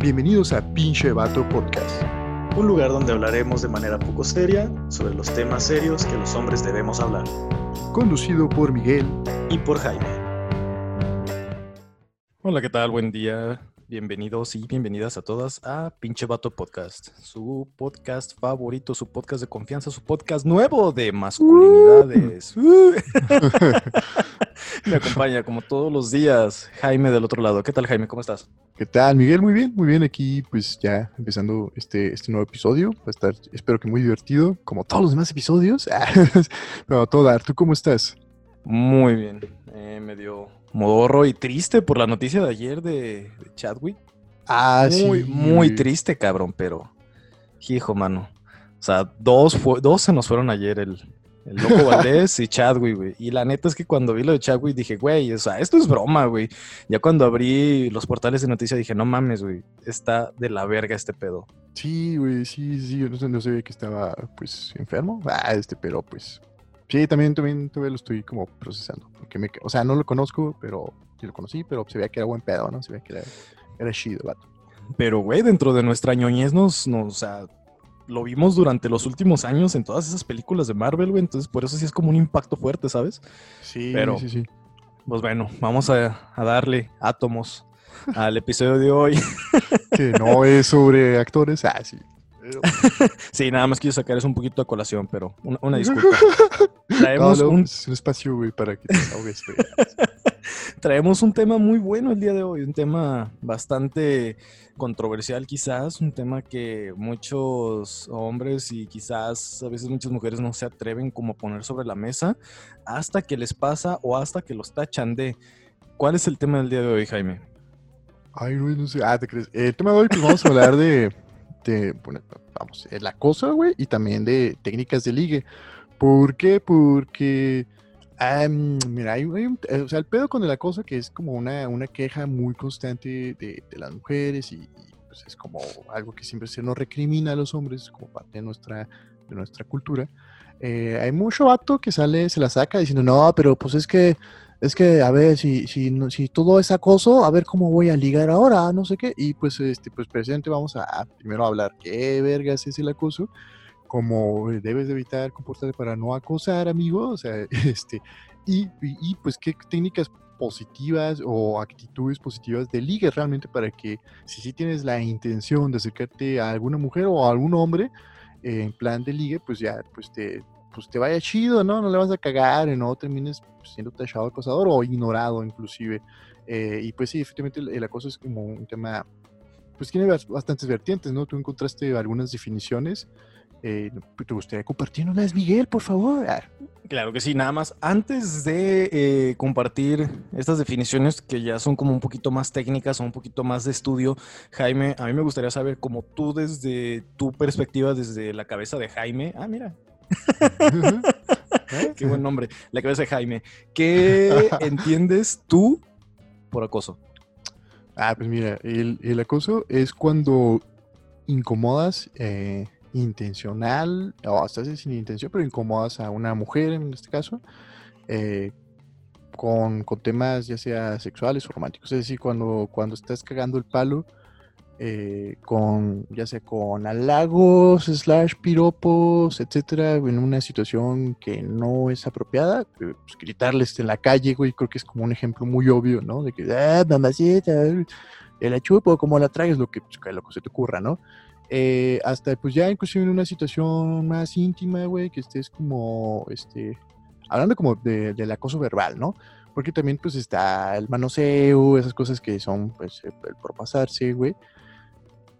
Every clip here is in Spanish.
Bienvenidos a Pinche Vato Podcast. Un lugar donde hablaremos de manera poco seria sobre los temas serios que los hombres debemos hablar. Conducido por Miguel Y por Jaime. Hola, ¿qué tal? Buen día. Bienvenidos y bienvenidas a todas a Pinche Vato Podcast, su podcast favorito, su podcast de confianza, su podcast nuevo de masculinidades. Uh. Me acompaña como todos los días Jaime del otro lado. ¿Qué tal, Jaime? ¿Cómo estás? ¿Qué tal, Miguel? Muy bien, muy bien. Aquí, pues ya empezando este, este nuevo episodio. Va a estar, espero que muy divertido, como todos los demás episodios. Pero a todo dar, ¿tú cómo estás? Muy bien. Eh, medio modorro y triste por la noticia de ayer de, de Chadwick. Ah, muy, sí. muy triste, cabrón, pero. Hijo, mano. O sea, dos, fue- dos se nos fueron ayer, el, el Loco Valdés y Chadwick, güey. Y la neta es que cuando vi lo de Chadwick dije, güey, o sea, esto es broma, güey. Ya cuando abrí los portales de noticias dije, no mames, güey, está de la verga este pedo. Sí, güey, sí, sí. Yo no, no sabía que estaba, pues, enfermo. Ah, este, pero pues. Sí, también, también todavía lo estoy como procesando. Porque me, o sea, no lo conozco, pero sí lo conocí, pero se veía que era buen pedo, ¿no? Se veía que era, era chido, vato. Pero, güey, dentro de nuestra ñoñez nos, nos, o sea, lo vimos durante los últimos años en todas esas películas de Marvel, güey. Entonces, por eso sí es como un impacto fuerte, ¿sabes? Sí, Pero- sí, sí. Pues bueno, vamos a, a darle átomos al episodio de hoy. Que no es sobre actores. Ah, sí. Pero- Sí, nada más quiero sacar eso un poquito a colación, pero una, una disculpa. Traemos, No, no, un, Es un espacio, güey, para que te ahogues, güey. Traemos un tema muy bueno el día de hoy, un tema bastante controversial quizás, un tema que muchos hombres y quizás a veces muchas mujeres no se atreven como a poner sobre la mesa hasta que les pasa o hasta que los tachan de... ¿Cuál es el tema del día de hoy, Jaime? Ay, güey, no sé. Ah, te crees. El tema de hoy, pues vamos a hablar de, de bueno, vamos, el acoso, güey, y también de técnicas de ligue. ¿Por qué? Porque, mm, mira, hay, hay un- eh, o sea, el pedo con el acoso que es como una, una queja muy constante de, de las mujeres y, y, pues es como algo que siempre se nos recrimina a los hombres como parte de nuestra, de nuestra cultura. Eh, hay mucho vato que sale, se la saca diciendo, no, pero pues es que es que, a ver, si, si, no- si todo es acoso, a ver cómo voy a ligar ahora, no sé qué. Y pues, este, pues presidente, vamos a, a primero hablar qué vergas es el acoso, cómo eh, debes de evitar comportarte para no acosar, amigo, o sea, este, y, y, pues qué técnicas positivas o actitudes positivas de ligue realmente para que si sí tienes la intención de acercarte a alguna mujer o a algún hombre eh, en plan de ligue, pues ya, pues te, pues te vaya chido, ¿no? No le vas a cagar, no termines pues, siendo tachado acosador o ignorado inclusive. Eh, y pues sí, efectivamente el, el acoso es como un tema, pues tiene bas- bastantes vertientes, ¿no? Tú encontraste algunas definiciones. Eh, ¿Te gustaría compartirnoslas, Miguel, por favor? Ah, Claro que sí, nada más. Antes de eh, compartir estas definiciones que ya son como un poquito más técnicas o un poquito más de estudio, Jaime, a mí me gustaría saber cómo tú desde tu perspectiva, desde la cabeza de Jaime, ah, mira, ¿eh? qué buen nombre, la cabeza de Jaime, ¿qué entiendes tú por acoso? Ah, pues mira, el, el acoso es cuando incomodas eh, intencional, o hasta sin intención, pero incomodas a una mujer en este caso, eh, con, con temas ya sea sexuales o románticos. Es decir, cuando, cuando estás cagando el palo, eh, con ya sea con halagos, slash piropos, etcétera, en una situación que no es apropiada, eh, pues, gritarles en la calle, güey, creo que es como un ejemplo muy obvio, ¿no? De que, ah, mamacita, te la como la traes, lo que, pues, lo que se te ocurra, ¿no? Eh, hasta pues ya inclusive en una situación más íntima, güey, que estés como, este, hablando como de- del acoso verbal, ¿no? Porque también pues está el manoseo, esas cosas que son pues el, el propasarse, güey.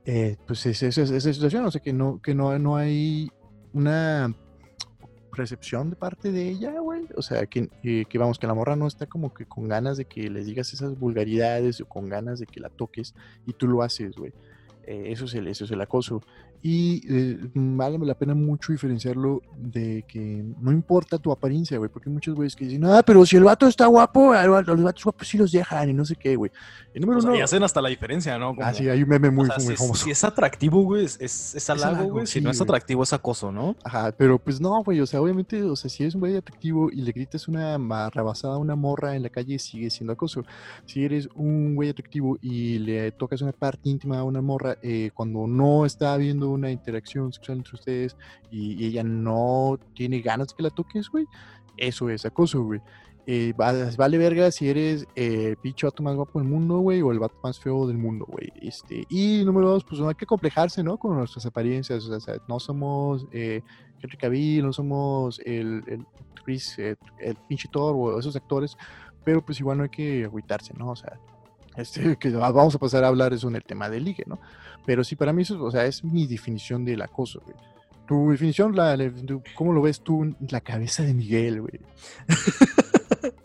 Eh, pues es, es- es- esa situación, o sea que no, que no, no hay una recepción de parte de ella, güey. O sea, que, que, que vamos, que la morra no está como que con ganas de que le digas esas vulgaridades o con ganas de que la toques y tú lo haces, güey. Eh, eso, es el, eso es el acoso. Y eh, vale la pena mucho diferenciarlo de que no importa tu apariencia, güey, porque hay muchos güeyes que dicen, ah, pero si el vato está guapo, a los vatos guapos sí los dejan y no sé qué, güey. Y número O sea, uno, y hacen hasta la diferencia, ¿no? Como- ah, sí, hay un meme muy, o sea, muy si, es- famoso. si es atractivo, güey, es, es, es halago, güey. Si no es atractivo, es acoso, ¿no? Ajá, pero pues no, güey, o sea, obviamente, o sea, si eres un güey atractivo y le gritas una rebasada a una morra en la calle, sigue siendo acoso. Si eres un güey atractivo y le tocas una parte íntima a una morra, eh, cuando no está habiendo una interacción sexual entre ustedes y, y ella no tiene ganas que la toques, güey, eso es acoso, güey. Eh, va- vale verga si eres eh, el pinche vato más guapo del mundo, güey, o el vato más feo del mundo, güey. Este, y número dos, pues no hay que complejarse, ¿no? Con nuestras apariencias, o sea, no somos eh, Henry Cavill, no somos el, el Chris, eh, el pinche Thor o esos actores, pero pues igual no hay que agüitarse, ¿no? O sea, este, que va- vamos a pasar a hablar eso en el tema de ligue, ¿no? Pero sí, para mí eso, o sea, es mi definición del acoso, güey. Tu definición, la, ¿cómo lo ves tú en la cabeza de Miguel, güey?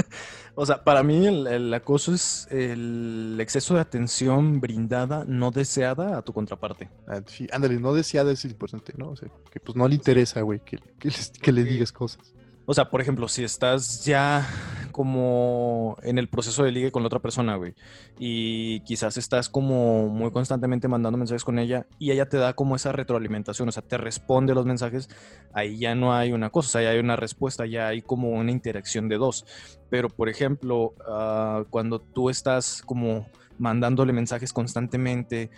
O sea, para mí el, el acoso es el exceso de atención brindada, no deseada a tu contraparte. Ah, sí, ándale, no deseada es importante, ¿no? O sea, que pues no le interesa, güey, que, que, les- que le digas cosas. O sea, por ejemplo, si estás ya como en el proceso de ligue con la otra persona, güey, y quizás estás como muy constantemente mandando mensajes con ella y ella te da como esa retroalimentación, o sea, te responde los mensajes, ahí ya no hay una cosa, o sea, ya hay una respuesta, ya hay como una interacción de dos. Pero, por ejemplo, ah, cuando tú estás como mandándole mensajes constantemente,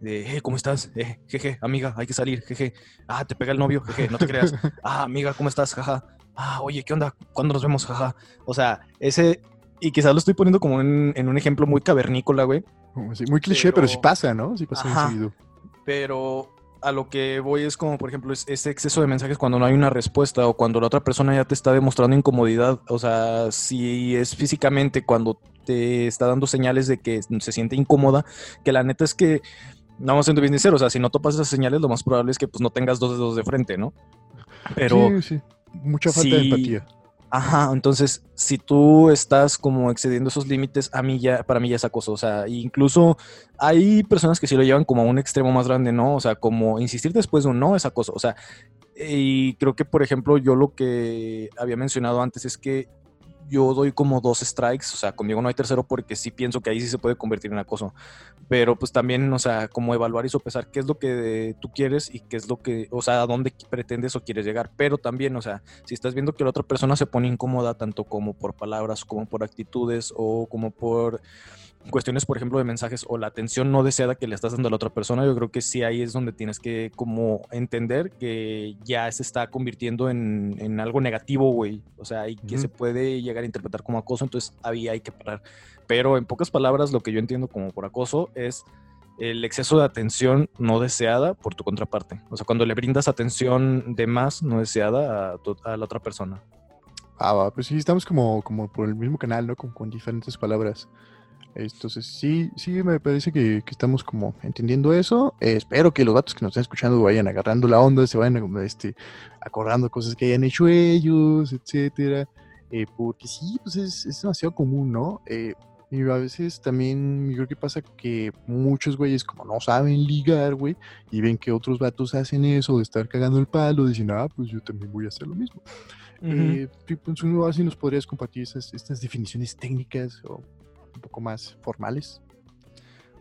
de, "Eh, ¿cómo estás? Eh, jeje, amiga, hay que salir, jeje. Ah, te pega el novio, jeje, no te creas. Ah, amiga, ¿cómo estás? Jaja. Ah, oye, ¿qué onda? ¿Cuándo nos vemos? Jaja. O sea, ese, y quizás lo estoy poniendo como en, en un ejemplo muy cavernícola, güey, así, muy cliché, pero, sí Pero- pasa, ¿no? Sí pasa Ajá. seguido. pero a lo que voy es como, por ejemplo, es- ese exceso de mensajes cuando no hay una respuesta o cuando la otra persona ya te está demostrando incomodidad. O sea, si es físicamente cuando te está dando señales de que se siente incómoda, que la neta es que, no vamos siendo bien sinceros, o sea, si no topas esas señales, lo más probable es que pues no tengas dos dedos de frente, ¿no? Pero... sí, sí. Mucha falta de empatía. Ajá, entonces, si tú estás como excediendo esos límites, a mí ya, para mí ya es acoso. O sea, incluso hay personas que sí lo llevan como a un extremo más grande, ¿no? O sea, como insistir después de un no es acoso. O sea, y creo que, por ejemplo, yo lo que había mencionado antes es que yo doy como dos strikes, o sea, conmigo no hay tercero porque sí pienso que ahí sí se puede convertir en acoso. Pero pues también, o sea, como evaluar y sopesar qué es lo que tú quieres y qué es lo que, o sea, a dónde pretendes o quieres llegar. Pero también, o sea, si estás viendo que la otra persona se pone incómoda tanto como por palabras, como por actitudes o como por cuestiones, por ejemplo, de mensajes o la atención no deseada que le estás dando a la otra persona, yo creo que sí ahí es donde tienes que como entender que ya se está convirtiendo en, en algo negativo, güey. O sea, y que se puede llegar a interpretar como acoso, entonces ahí hay que parar. Pero en pocas palabras, lo que yo entiendo como por acoso es el exceso de atención no deseada por tu contraparte. O sea, cuando le brindas atención de más no deseada a, tu- a la otra persona. Ah, va, pues sí, estamos como, como por el mismo canal, ¿no? Como con diferentes palabras. Entonces, sí, sí, me parece que, que estamos como entendiendo eso. Eh, espero que los datos que nos están escuchando vayan agarrando la onda, se vayan este, acordando cosas que hayan hecho ellos, etcétera. Eh, porque sí, pues es, es demasiado común, ¿no? Eh, y a veces también yo creo que pasa que muchos güeyes como no saben ligar, güey, y ven que otros vatos hacen eso de estar cagando el palo, dicen, ah, pues yo también voy a hacer lo mismo. Eh, tipo, en su así nos podrías compartir esas, estas definiciones técnicas o un poco más formales.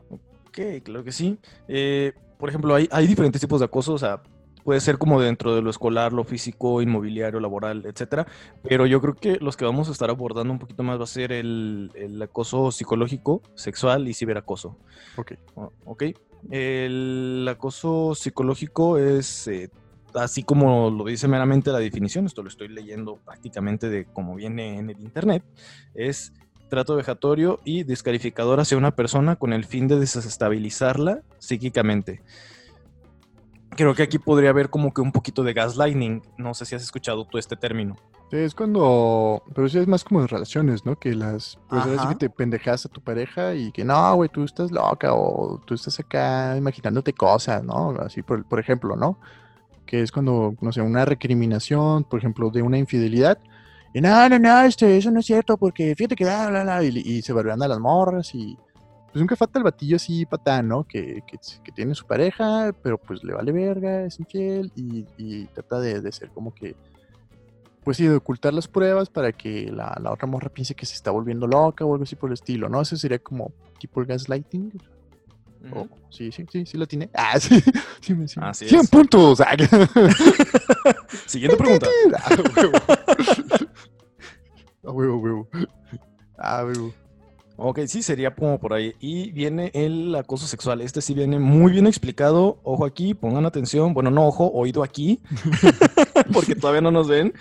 Ok, claro que sí. Eh, por ejemplo, hay, hay diferentes tipos de acoso, o sea, puede ser como dentro de lo escolar, lo físico, inmobiliario, laboral, etcétera. Pero yo creo que los que vamos a estar abordando un poquito más va a ser el, el acoso psicológico, sexual y ciberacoso. Ok. O- Ok. El acoso psicológico es, eh, así como lo dice meramente la definición, esto lo estoy leyendo prácticamente de como viene en el internet, es trato vejatorio y descalificador hacia una persona con el fin de desestabilizarla psíquicamente. Creo que aquí podría haber como que un poquito de gaslighting. No sé si has escuchado tú este término. Sí, es cuando, pero sí es más como en relaciones, ¿no? Que las, pues ahora sí que te pendejas a tu pareja y que no, güey, tú estás loca o tú estás acá imaginándote cosas, ¿no? Así, por, por ejemplo, ¿no? Que es cuando, no sé, una recriminación, por ejemplo, de una infidelidad. Y no, no, no, este, eso no es cierto porque fíjate que da, bla, bla, y, y se barbean a las morras y, pues nunca falta el batillo así patán, ¿no? Que, que, que tiene su pareja, pero pues le vale verga, es infiel y, y trata de, de, ser como que, pues sí, de ocultar las pruebas para que la, la, otra morra piense que se está volviendo loca o algo así por el estilo, ¿no? Ese sería como tipo el gaslighting. Oh, sí, sí, sí, sí lo tiene. Ah, sí, sí, sí. Así 100 es. puntos. Ah, Siguiente pregunta. Ah, huevo. Huevo. Ah, huevo. Ok, sí, sería como por ahí. Y viene el acoso sexual. Este sí viene muy bien explicado. Ojo aquí, pongan atención. Bueno, no ojo, oído aquí, porque todavía no nos ven.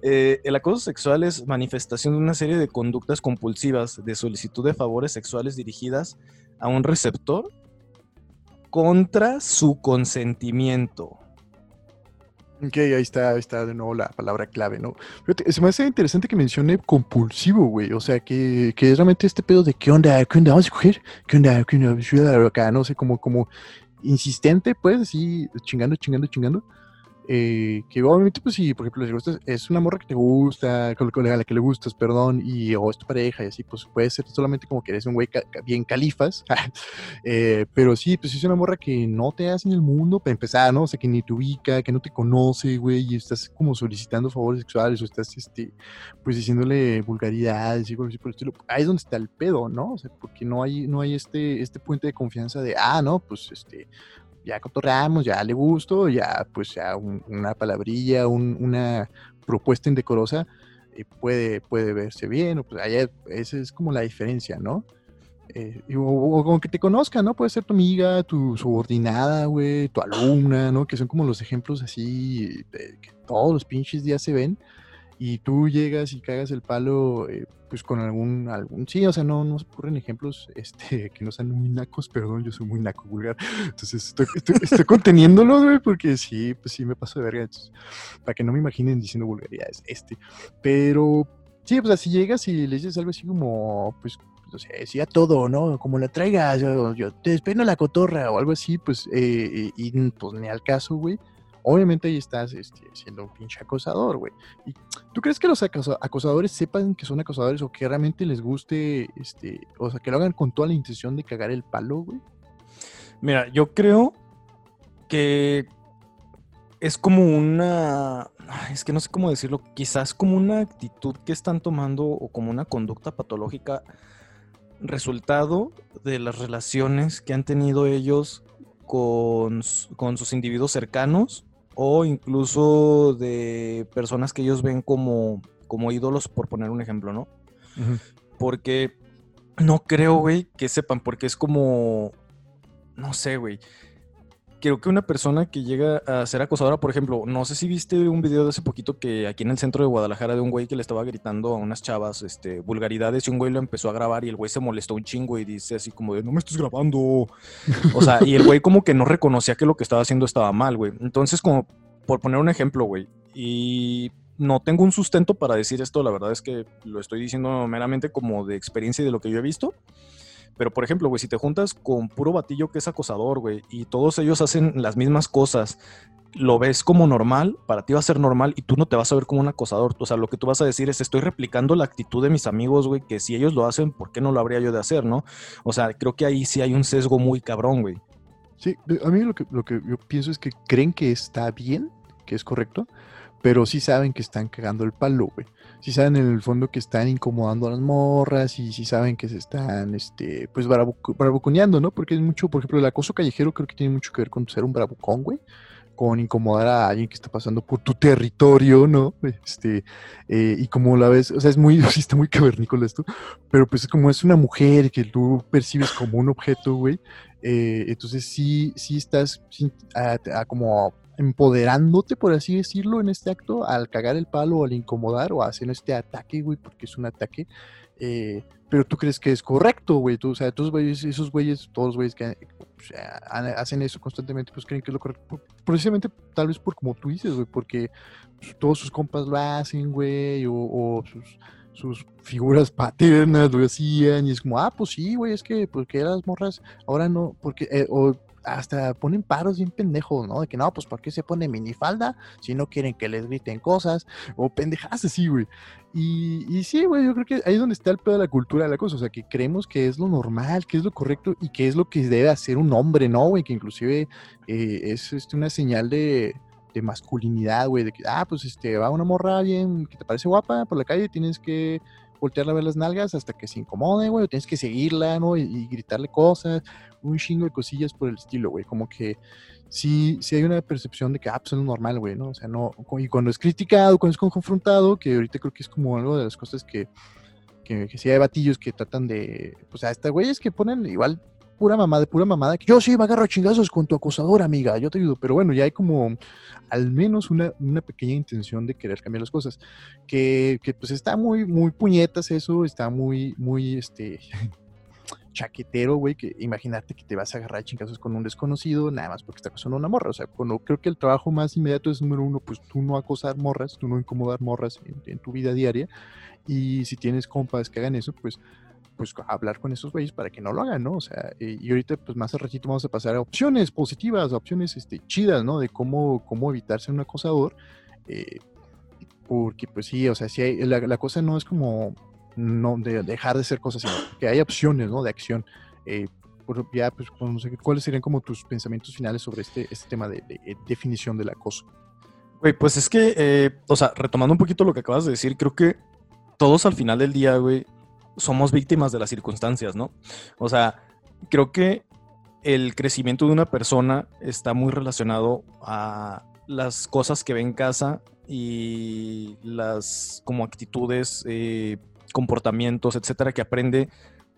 Eh, el acoso sexual es manifestación de una serie de conductas compulsivas de solicitud de favores sexuales dirigidas a un receptor contra su consentimiento. Ok, ahí está, ahí está de nuevo la palabra clave, ¿no? Se me hace interesante que mencione compulsivo, güey. O sea, que, que es realmente este pedo de qué onda, qué onda, vamos a coger, qué onda, qué onda, acá, no sé, como, como insistente, pues, así, chingando, chingando, chingando. Eh, que obviamente, pues si, por ejemplo, les gusta, es una morra que te gusta, con a la que le gustas, perdón, y o es tu pareja, y así, pues puede ser solamente como que eres un güey bien califas, eh, pero sí, pues si es una morra que no te hace en el mundo, para empezar, ¿no? O sea, que ni te ubica, que no te conoce, güey, y estás como solicitando favores sexuales, o estás, este, pues diciéndole vulgaridades y así por el estilo, ahí es donde está el pedo, ¿no? O sea, porque no hay, no hay este, este puente de confianza de, ah, no, pues, este, ya cotorreamos, ya le gusto, ya pues ya un, una palabrilla, un, una propuesta indecorosa eh, puede, puede verse bien, o pues allá esa es como la diferencia, ¿no? Eh, o, o, como que te conozca, ¿no? Puede ser tu amiga, tu subordinada, güey, tu alumna, ¿no? Que son como los ejemplos así de, que todos los pinches días se ven y tú llegas y cagas el palo eh, pues con algún, algún, sí, o sea, no, no se ocurren ejemplos este, que no sean muy nacos, perdón, yo soy muy naco vulgar, entonces estoy, estoy, estoy conteniéndolo, güey, porque sí, pues sí me paso de verga, entonces, para que no me imaginen diciendo vulgaridades, este, pero sí, pues así llegas y le dices algo así como, pues, o sea, decía todo, ¿no? Como la traigas, yo, yo te despeino la cotorra o algo así, pues, eh, y pues ni al caso, güey obviamente ahí estás este, siendo un pinche acosador, güey. ¿Y tú crees que los acosadores sepan que son acosadores o que realmente les guste, este, o sea, que lo hagan con toda la intención de cagar el palo, güey? Mira, yo creo que es como una, es que no sé cómo decirlo, quizás como una actitud que están tomando o como una conducta patológica resultado de las relaciones que han tenido ellos con, con sus individuos cercanos o incluso de personas que ellos ven como, como ídolos, por poner un ejemplo, ¿no? Uh -huh. Porque no creo, güey, que sepan, porque es como, no sé, güey. Creo que una persona que llega a ser acosadora, por ejemplo, no sé si viste un video de hace poquito que aquí en el centro de Guadalajara de un güey que le estaba gritando a unas chavas este, vulgaridades y un güey lo empezó a grabar y el güey se molestó un chingo y dice así como de, no me estés grabando. O sea, y el güey como que no reconocía que lo que estaba haciendo estaba mal, güey. Entonces, como por poner un ejemplo, güey, y no tengo un sustento para decir esto, la verdad es que lo estoy diciendo meramente como de experiencia y de lo que yo he visto. Pero, por ejemplo, güey, si te juntas con puro batillo que es acosador, güey, y todos ellos hacen las mismas cosas, lo ves como normal, para ti va a ser normal y tú no te vas a ver como un acosador. O sea, lo que tú vas a decir es, estoy replicando la actitud de mis amigos, güey, que si ellos lo hacen, ¿por qué no lo habría yo de hacer, no? O sea, creo que ahí sí hay un sesgo muy cabrón, güey. Sí, a mí lo que, lo que yo pienso es que creen que está bien, que es correcto, pero sí saben que están cagando el palo, güey. Sí saben en el fondo que están incomodando a las morras y sí saben que se están, este, pues, bravuc ¿no? Porque es mucho, por ejemplo, el acoso callejero creo que tiene mucho que ver con ser un bravucón, güey. Con incomodar a alguien que está pasando por tu territorio, ¿no? Este, eh, y como la ves, o sea, es muy, sí está muy cavernícola esto, pero pues como es una mujer que tú percibes como un objeto, güey, eh, entonces sí, sí estás como empoderándote, por así decirlo, en este acto, al cagar el palo, al incomodar o hacer este ataque, güey, porque es un ataque. Eh, pero tú crees que es correcto, güey. Tú, o sea, güeyes, esos güeyes, todos los güeyes que o sea, hacen eso constantemente, pues creen que es lo correcto. Precisamente, tal vez por como tú dices, güey, porque todos sus compas lo hacen, güey, o, sus, figuras paternas lo hacían, y es como, ah, pues sí, güey, es que, porque las morras ahora no, porque, eh, o hasta ponen paros bien pendejos, ¿no? De que no, pues ¿por qué se pone minifalda si no quieren que les griten cosas? O pendejadas así, güey. Y, sí, güey, yo creo que ahí es donde está el pedo de la cultura de la cosa. O sea, que creemos que es lo normal, que es lo correcto y que es lo que debe hacer un hombre, ¿no, güey? Que inclusive eh, es este, una señal de, de masculinidad, güey. De que, ah, pues este, va una morra bien que te parece guapa por la calle, tienes que voltearla a ver las nalgas hasta que se incomode, güey, o tienes que seguirla, ¿no? Y, gritarle cosas, un chingo de cosillas por el estilo, güey, como que sí, sí hay una percepción de que, ah, pues es normal, güey, ¿no? O sea, no, y cuando es criticado, cuando es confrontado, que ahorita creo que es como algo de las cosas que, que, que hay batillos que tratan de, pues a estas güeyes que ponen igual pura mamada, pura mamada, yo sí me agarro chingazos con tu acosador, amiga, yo te ayudo, pero bueno, ya hay como al menos una, una pequeña intención de querer cambiar las cosas, que, que, pues está muy, muy puñetas eso, está muy, muy, este, chaquetero, güey, que imagínate que te vas a agarrar chingazos con un desconocido, nada más porque está acosando una morra, o sea, cuando creo que el trabajo más inmediato es número uno, pues tú no acosar morras, tú no incomodar morras en, en tu vida diaria, y si tienes compas que hagan eso, pues pues hablar con esos güeyes para que no lo hagan, ¿no? O sea, eh, y ahorita pues más al ratito vamos a pasar a opciones positivas, opciones este, chidas, ¿no? De cómo, cómo evitar ser un acosador. Eh, porque pues sí, o sea, sí hay, la, cosa no es como no de dejar de ser cosas, sino que hay opciones, ¿no? De acción. Eh, ya, pues, no sé, ¿cuáles serían como tus pensamientos finales sobre este, este tema de, de definición del acoso? Güey, pues es que, o sea, retomando un poquito lo que acabas de decir, creo que todos al final del día, güey, somos víctimas de las circunstancias, ¿no? O sea, creo que el crecimiento de una persona está muy relacionado a las cosas que ve en casa y las como actitudes, eh, comportamientos, etcétera, que aprende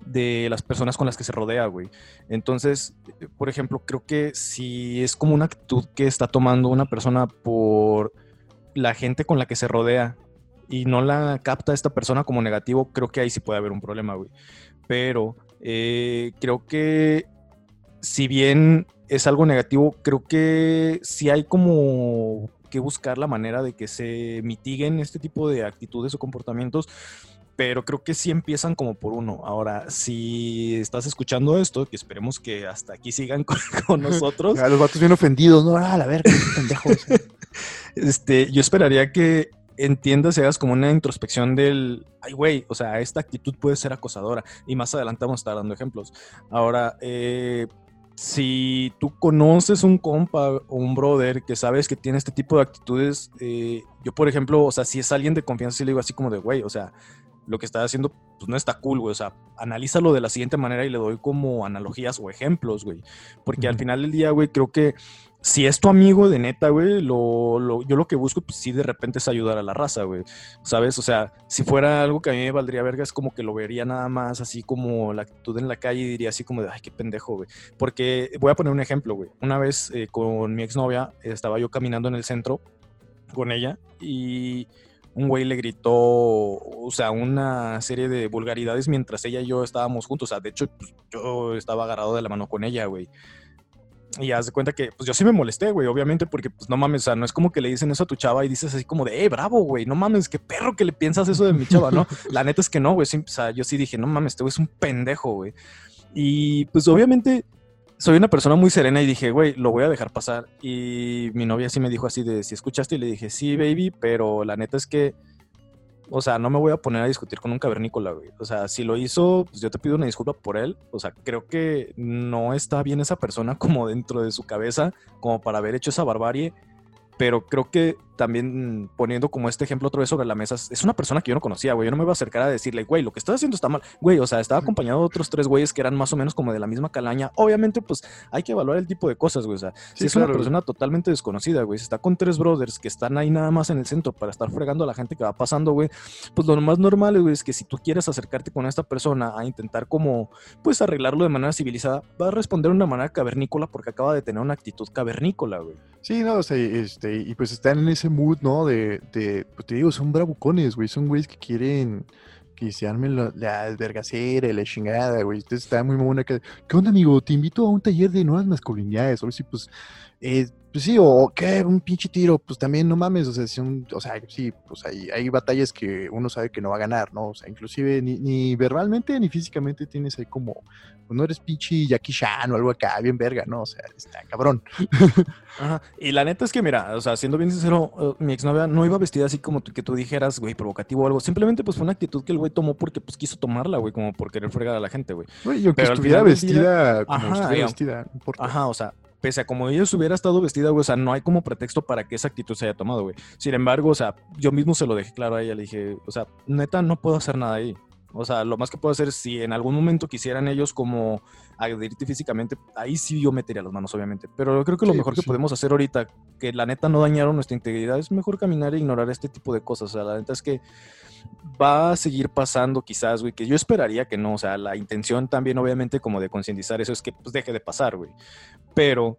de las personas con las que se rodea, güey. Entonces, por ejemplo, creo que si es como una actitud que está tomando una persona por la gente con la que se rodea y no la capta esta persona como negativo, creo que ahí sí puede haber un problema, güey. Pero eh, creo que si bien es algo negativo, creo que sí hay como que buscar la manera de que se mitiguen este tipo de actitudes o comportamientos, pero creo que sí empiezan como por uno. Ahora, si estás escuchando esto, que esperemos que hasta aquí sigan con, nosotros. los vatos bien ofendidos, ¿no? Ah, la verga, pendejos. este, yo esperaría que entiendas y hagas como una introspección del, ay, güey, o sea, esta actitud puede ser acosadora. Y más adelante vamos a estar dando ejemplos. Ahora, eh, si tú conoces un compa o un brother que sabes que tiene este tipo de actitudes, eh, yo, por ejemplo, o sea, si es alguien de confianza, sí le digo así como de, güey, o sea, lo que está haciendo, pues no está cool, güey. O sea, analízalo de la siguiente manera y le doy como analogías o ejemplos, güey. Porque al final del día, güey, creo que si es tu amigo de neta, güey, lo, yo lo que busco, pues sí, de repente es ayudar a la raza, güey. ¿Sabes? O sea, si fuera algo que a mí me valdría verga, es como que lo vería nada más así como la actitud en la calle y diría así como de, ay, qué pendejo, güey. Porque voy a poner un ejemplo, güey. Una vez eh, con mi exnovia estaba yo caminando en el centro con ella y un güey le gritó, o sea, una serie de vulgaridades mientras ella y yo estábamos juntos. O sea, de hecho, pues, yo estaba agarrado de la mano con ella, güey. Y haz de cuenta que, pues yo sí me molesté, güey, obviamente, porque, pues no mames, o sea, no es como que le dicen eso a tu chava y dices así como de, eh, bravo, güey, no mames, qué perro que le piensas eso de mi chava, ¿no? La neta es que no, güey, o sea, yo sí dije, no mames, este güey es un pendejo, güey. Y pues obviamente soy una persona muy serena y dije, güey, lo voy a dejar pasar. Y mi novia sí me dijo así de, si escuchaste, y le dije, sí, baby, pero la neta es que o sea, no me voy a poner a discutir con un cavernícola, güey. O sea, si lo hizo, pues yo te pido una disculpa por él. O sea, creo que no está bien esa persona como dentro de su cabeza, como para haber hecho esa barbarie pero creo que también poniendo como este ejemplo otra vez sobre la mesa, es una persona que yo no conocía, güey. Yo no me iba a acercar a decirle, güey, lo que estás haciendo está mal. Güey, o sea, estaba acompañado de otros tres güeyes que eran más o menos como de la misma calaña. Obviamente, pues hay que evaluar el tipo de cosas, güey. O sea, si es una persona totalmente desconocida, güey, si está con tres brothers que están ahí nada más en el centro para estar fregando a la gente que va pasando, güey, pues lo más normal, güey, es que si tú quieres acercarte con esta persona a intentar como, pues arreglarlo de manera civilizada, va a responder de una manera cavernícola porque acaba de tener una actitud cavernícola, güey. Sí, no, o sea, este, y pues están en ese mood, ¿no? De, de pues te digo, son bravucones, güey, son güeyes que quieren que se armen la, la vergacera, la chingada, güey. Entonces está muy buena. Que, ¿Qué onda, amigo? Te invito a un taller de nuevas masculinidades. A ver si, pues, eh, pues sí, o qué, un pinche tiro, pues también no mames, o sea, si un- o sea, sí, pues hay, hay batallas que uno sabe que no va a ganar, ¿no? O sea, inclusive ni, ni verbalmente ni físicamente tienes ahí como, pues no eres pinche Jackie Chan o algo acá, bien verga, ¿no? O sea, está cabrón. Ajá. Y la neta es que, mira, o sea, siendo bien sincero, eh, mi exnovia no iba vestida así como tú- que tú dijeras, güey, provocativo o algo. Simplemente, pues fue una actitud que el güey tomó porque, pues, quiso tomarla, güey, como por querer fregar a la gente, güey. Güey, y aunque Pero al estuviera día- vestida como Ajá, estuviera vestida, no importa. Ajá, o sea, pese a como ella hubiera estado vestida, güey, o sea, no hay como pretexto para que esa actitud se haya tomado, güey. Sin embargo, o sea, yo mismo se lo dejé claro a ella, le dije, o sea, neta, no puedo hacer nada ahí. O sea, lo más que puedo hacer si en algún momento quisieran ellos como agredirte físicamente, ahí sí yo metería las manos, obviamente. Pero yo creo que lo Sí, mejor pues que sí. podemos hacer ahorita, que la neta no dañaron nuestra integridad, es mejor caminar e ignorar este tipo de cosas. O sea, la neta es que va a seguir pasando quizás, güey, que yo esperaría que no. O sea, la intención también, obviamente, como de concientizar eso es que pues deje de pasar, güey. Pero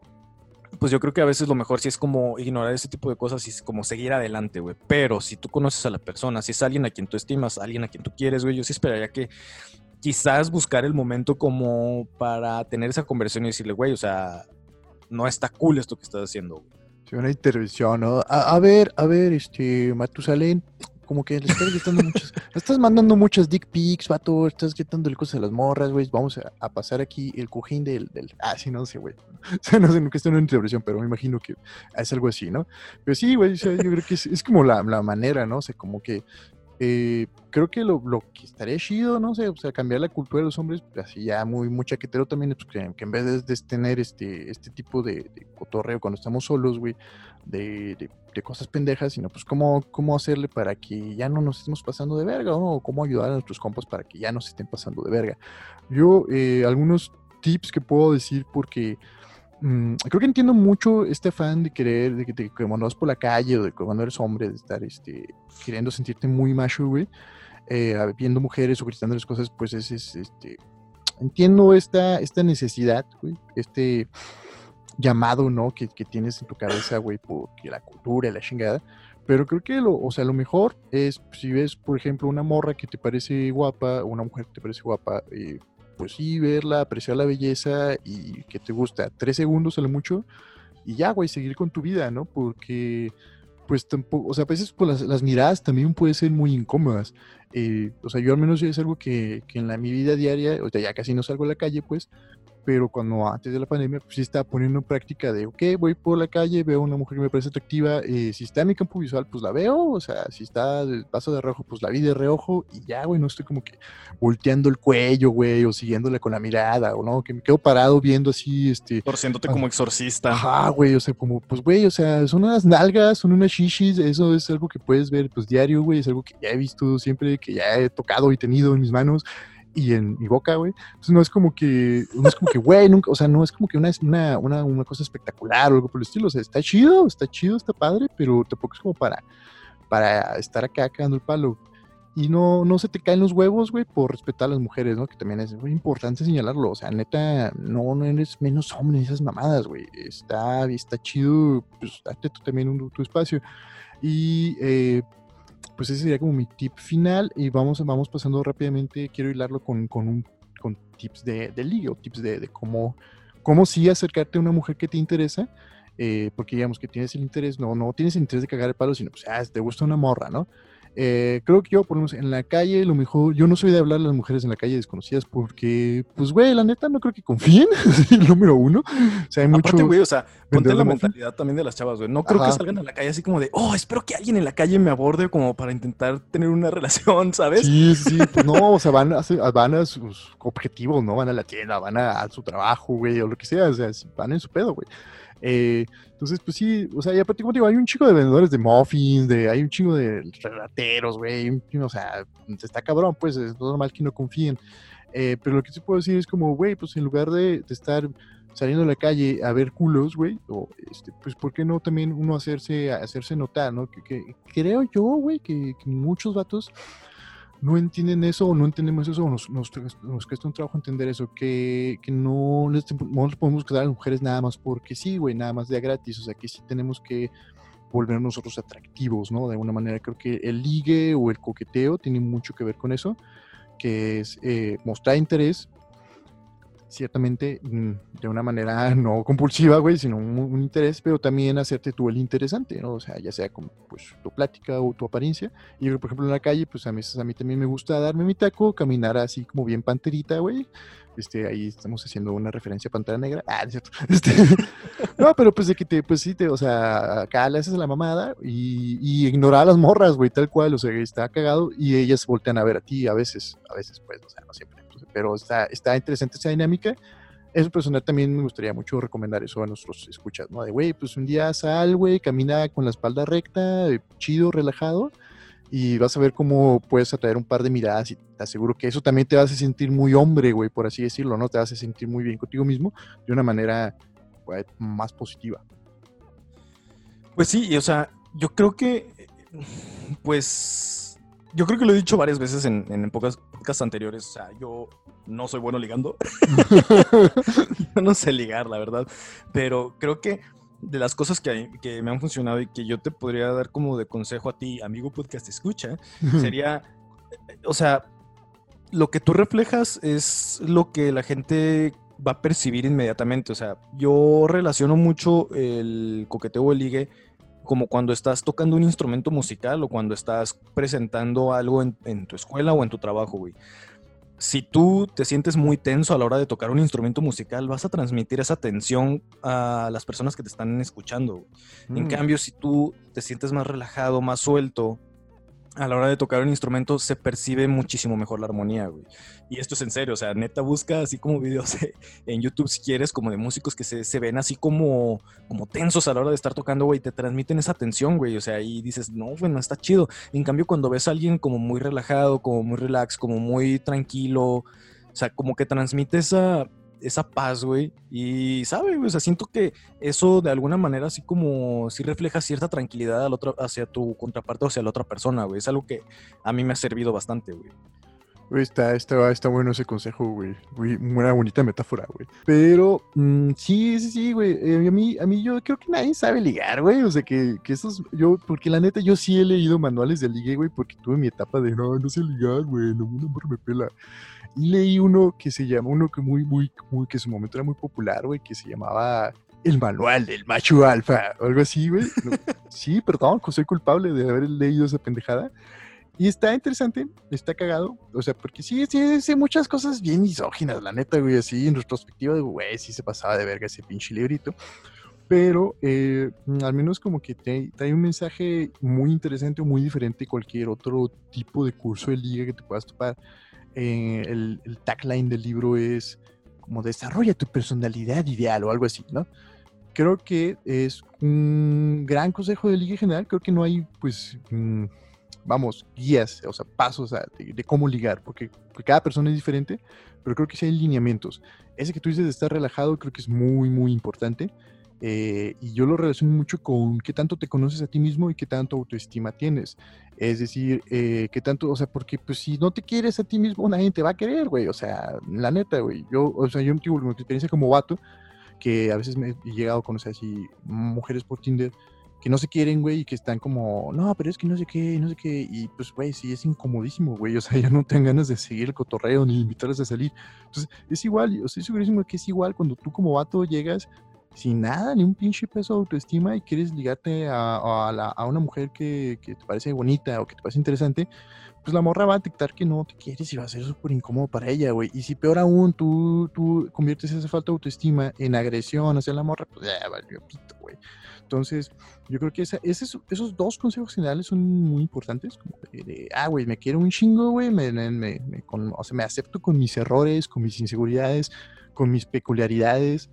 pues yo creo que a veces lo mejor sí es como ignorar ese tipo de cosas y es como seguir adelante, güey. Pero si tú conoces a la persona, si es alguien a quien tú estimas, alguien a quien tú quieres, güey, yo sí esperaría que quizás buscar el momento como para tener esa conversación y decirle, güey, o sea, no está cool esto que estás haciendo, güey. Sí, una intervención, ¿no? A, a ver, a ver, este, Matusalén, como que le estás gritando muchas, le estás mandando muchas dick pics, vato, estás gritándole cosas a las morras, güey, vamos a, pasar aquí el cojín del, del, ah, sí, no sé, güey, o sea, no sé, nunca estoy en una intervención, pero me imagino que es algo así, ¿no? Pero sí, güey, o sea, yo creo que es, es como la, la manera, ¿no? O sea, como que, eh, creo que lo, lo que estaría chido, no sé, o sea, cambiar la cultura de los hombres, así ya muy, muy chaquetero también, pues, que, en vez de, tener este, este tipo de, de cotorreo cuando estamos solos, güey, de, de- cosas pendejas, sino pues cómo, cómo hacerle para que ya no nos estemos pasando de verga. O cómo ayudar a nuestros compas para que ya no se estén pasando de verga. Yo, eh, algunos tips que puedo decir porque mm, creo que entiendo mucho este afán de querer, de que, de que cuando vas por la calle o de que cuando eres hombre, de estar este, queriendo sentirte muy macho, güey, eh, viendo mujeres o gritándoles cosas, pues es, es, este, entiendo esta, esta necesidad, güey, este llamado, ¿no? Que, que tienes en tu cabeza, güey, porque la cultura la chingada. Pero creo que lo, o sea, lo mejor es si ves, por ejemplo, una morra que te parece guapa, o una mujer que te parece guapa, eh, pues sí, verla, apreciar la belleza y que te gusta tres segundos a lo mucho y ya, güey, seguir con tu vida, ¿no? Porque, pues tampoco, o sea, a veces pues, las, miradas también pueden ser muy incómodas. Eh, o sea, yo al menos es algo que, que en la, mi vida diaria, o sea, ya casi no salgo a la calle, pues, pero cuando antes de la pandemia, pues sí estaba poniendo en práctica de, ok, voy por la calle, veo una mujer que me parece atractiva, eh, si está en mi campo visual, pues la veo, o sea, si está paso de reojo, pues la vi de reojo y ya, güey, no estoy como que volteando el cuello, güey, o siguiéndole con la mirada, o no, que me quedo parado viendo así, este, Torciéndote como exorcista. Ajá, güey, o sea, como, pues, güey, o sea, son unas nalgas, son unas shishis, eso es algo que puedes ver, pues, diario, güey, es algo que ya he visto siempre, que ya he tocado y tenido en mis manos y en mi boca, güey. Entonces, no es como que, no es como que, güey, nunca, o sea, no es como que una, una, una, una cosa espectacular o algo por el estilo, o sea, está chido, está chido, está padre, pero tampoco es como para, para estar acá cagando el palo. Y no, no se te caen los huevos, güey, por respetar a las mujeres, ¿no? Que también es muy importante señalarlo. O sea, neta, no, no eres menos hombre esas mamadas, güey. Está, está chido, pues date tú también un, tu espacio. Y eh, pues ese sería como mi tip final. Y vamos, vamos pasando rápidamente. Quiero hilarlo con, con, un, con tips de, de ligue o tips de, de cómo, cómo sí acercarte a una mujer que te interesa. eh, porque digamos que tienes el interés, no, no tienes el interés de cagar el palo, sino pues, ah, te gusta una morra, ¿no? Eh, creo que yo, por lo menos en la calle, lo mejor, yo no soy de hablar a las mujeres en la calle desconocidas porque, pues, güey, la neta no creo que confíen, el número uno. O sea, hay mucho... Aparte, güey, o sea, ponte la mentalidad también de las chavas, güey. No creo Ajá. que salgan a la calle así como de, oh, espero que alguien en la calle me aborde como para intentar tener una relación, ¿sabes? Sí, sí, pues no, o sea, van a, van a sus objetivos, ¿no? Van a la tienda, van a, a su trabajo, güey, o lo que sea, o sea, van en su pedo, güey. Eh, entonces, pues sí, o sea, y aparte, como digo, hay un chico de vendedores de muffins, de, hay un chingo de relateros, güey, o sea, está cabrón, pues es normal que no confíen. Eh, pero lo que sí puedo decir es como, güey, pues en lugar de, de estar saliendo a la calle a ver culos, güey, o este, pues ¿por qué no también uno hacerse, hacerse notar, ¿no? Que, que creo yo, güey, que, que muchos vatos no entienden eso o no entendemos eso o nos, nos, nos cuesta un trabajo entender eso, que, que no, les, podemos quedar a las mujeres nada más porque sí, güey, nada más de gratis, o sea, que sí tenemos que volver nosotros atractivos, ¿no? De alguna manera creo que el ligue o el coqueteo tiene mucho que ver con eso, que es eh, mostrar interés, ciertamente mm, de una manera no compulsiva, güey, sino un, interés, pero también hacerte tú el interesante, ¿no? O sea, ya sea como pues tu plática o tu apariencia. Y por ejemplo en la calle, pues a mí, a mí también me gusta darme mi taco, caminar así como bien panterita, güey. Este, ahí estamos haciendo una referencia a Pantera Negra. Ah, es cierto. Este, no, pero pues de que te, pues sí, te, o sea, acá le haces la mamada y, y ignorar a las morras, güey, tal cual, o sea, está cagado y ellas voltean a ver a ti a veces, a veces, pues, o sea, no siempre pero está, está interesante esa dinámica. Eso personal también me gustaría mucho recomendar eso a nuestros escuchas, ¿no? De, güey, pues un día sal, güey, camina con la espalda recta, chido, relajado, y vas a ver cómo puedes atraer un par de miradas y te aseguro que eso también te va a sentir muy hombre, güey, por así decirlo, ¿no? Te vas a sentir muy bien contigo mismo de una manera más positiva. Pues sí, o sea, yo creo que, pues, yo creo que lo he dicho varias veces en, en pocas podcasts anteriores. O sea, yo no soy bueno ligando. yo no sé ligar, la verdad. Pero creo que de las cosas que, que, me han funcionado y que yo te podría dar como de consejo a ti, amigo podcast escucha, sería, o sea, lo que tú reflejas es lo que la gente va a percibir inmediatamente. O sea, yo relaciono mucho el coqueteo o el ligue como cuando estás tocando un instrumento musical o cuando estás presentando algo en, tu escuela o en tu trabajo, güey. Si tú te sientes muy tenso a la hora de tocar un instrumento musical, vas a transmitir esa tensión a las personas que te están escuchando. En mm. cambio, si tú te sientes más relajado, más suelto, a la hora de tocar un instrumento se percibe muchísimo mejor la armonía, güey. Y esto es en serio, o sea, neta busca así como videos en YouTube si quieres, como de músicos que se, ven así como, como tensos a la hora de estar tocando, güey, te transmiten esa tensión, güey, o sea, y dices, no, bueno, está chido. En cambio, cuando ves a alguien como muy relajado, como muy relax, como muy tranquilo, o sea, como que transmite esa, esa paz, güey. Y, ¿sabe? O sea, siento que eso de alguna manera así como sí refleja cierta tranquilidad al otro, hacia tu contraparte o hacia la otra persona, güey. Es algo que a mí me ha servido bastante, güey. está, está, está bueno ese consejo, güey. Una bonita metáfora, güey. Pero mm, sí, sí, sí, güey. Eh, a, mí, a mí yo creo que nadie sabe ligar, güey. O sea, que, que esos, yo, porque la neta, yo sí he leído manuales de ligue, güey, porque tuve mi etapa de, no, no sé ligar, güey, no, no me pela. Leí uno que se llama, uno que muy, muy, muy, que en su momento era muy popular, güey, que se llamaba El Manual del Macho Alfa, o algo así, güey. sí, perdón, soy culpable de haber leído esa pendejada. Y está interesante, está cagado, o sea, porque sí, sí, dice muchas cosas bien misóginas, la neta, güey, así en retrospectiva, güey, sí se pasaba de verga ese pinche librito. Pero eh, al menos como que te, trae un mensaje muy interesante o muy diferente de cualquier otro tipo de curso de liga que te puedas topar. Eh, el, tagline del libro es como desarrolla tu personalidad ideal o algo así, ¿no? Creo que es un gran consejo de Liga General. Creo que no hay, pues, mm, vamos, guías, o sea, pasos de, cómo ligar, porque, cada persona es diferente, pero creo que sí hay lineamientos. Ese que tú dices de estar relajado creo que es muy, muy importante. Eh, y yo lo relaciono mucho con qué tanto te conoces a ti mismo y qué tanto autoestima tienes. Es decir, eh, qué tanto, o sea, porque pues si no te quieres a ti mismo, nadie te va a querer, güey. O sea, la neta, güey. Yo, o sea, yo tengo una experiencia como vato, que a veces me he llegado a conocer así mujeres por Tinder que no se quieren, güey, y que están como, no, pero es que no sé qué, no sé qué, y pues, güey, sí, es incomodísimo, güey, o sea, ya no tengan ganas de seguir el cotorreo ni invitarles a salir. Entonces, es igual, yo estoy segurísimo que es igual cuando tú como vato llegas sin nada, ni un pinche peso de autoestima y quieres ligarte a, a, una mujer que, que, te parece bonita o que te parece interesante, pues la morra va a detectar que no te quieres y va a ser súper incómodo para ella, güey. Y si peor aún tú, tú conviertes esa falta de autoestima en agresión hacia la morra, pues ya valió pito, güey. Entonces, yo creo que esa, esos, esos dos consejos generales son muy importantes, como de, ah, güey, me quiero un chingo, güey, me, me, me, o sea, me acepto con mis errores, con mis inseguridades, con mis peculiaridades,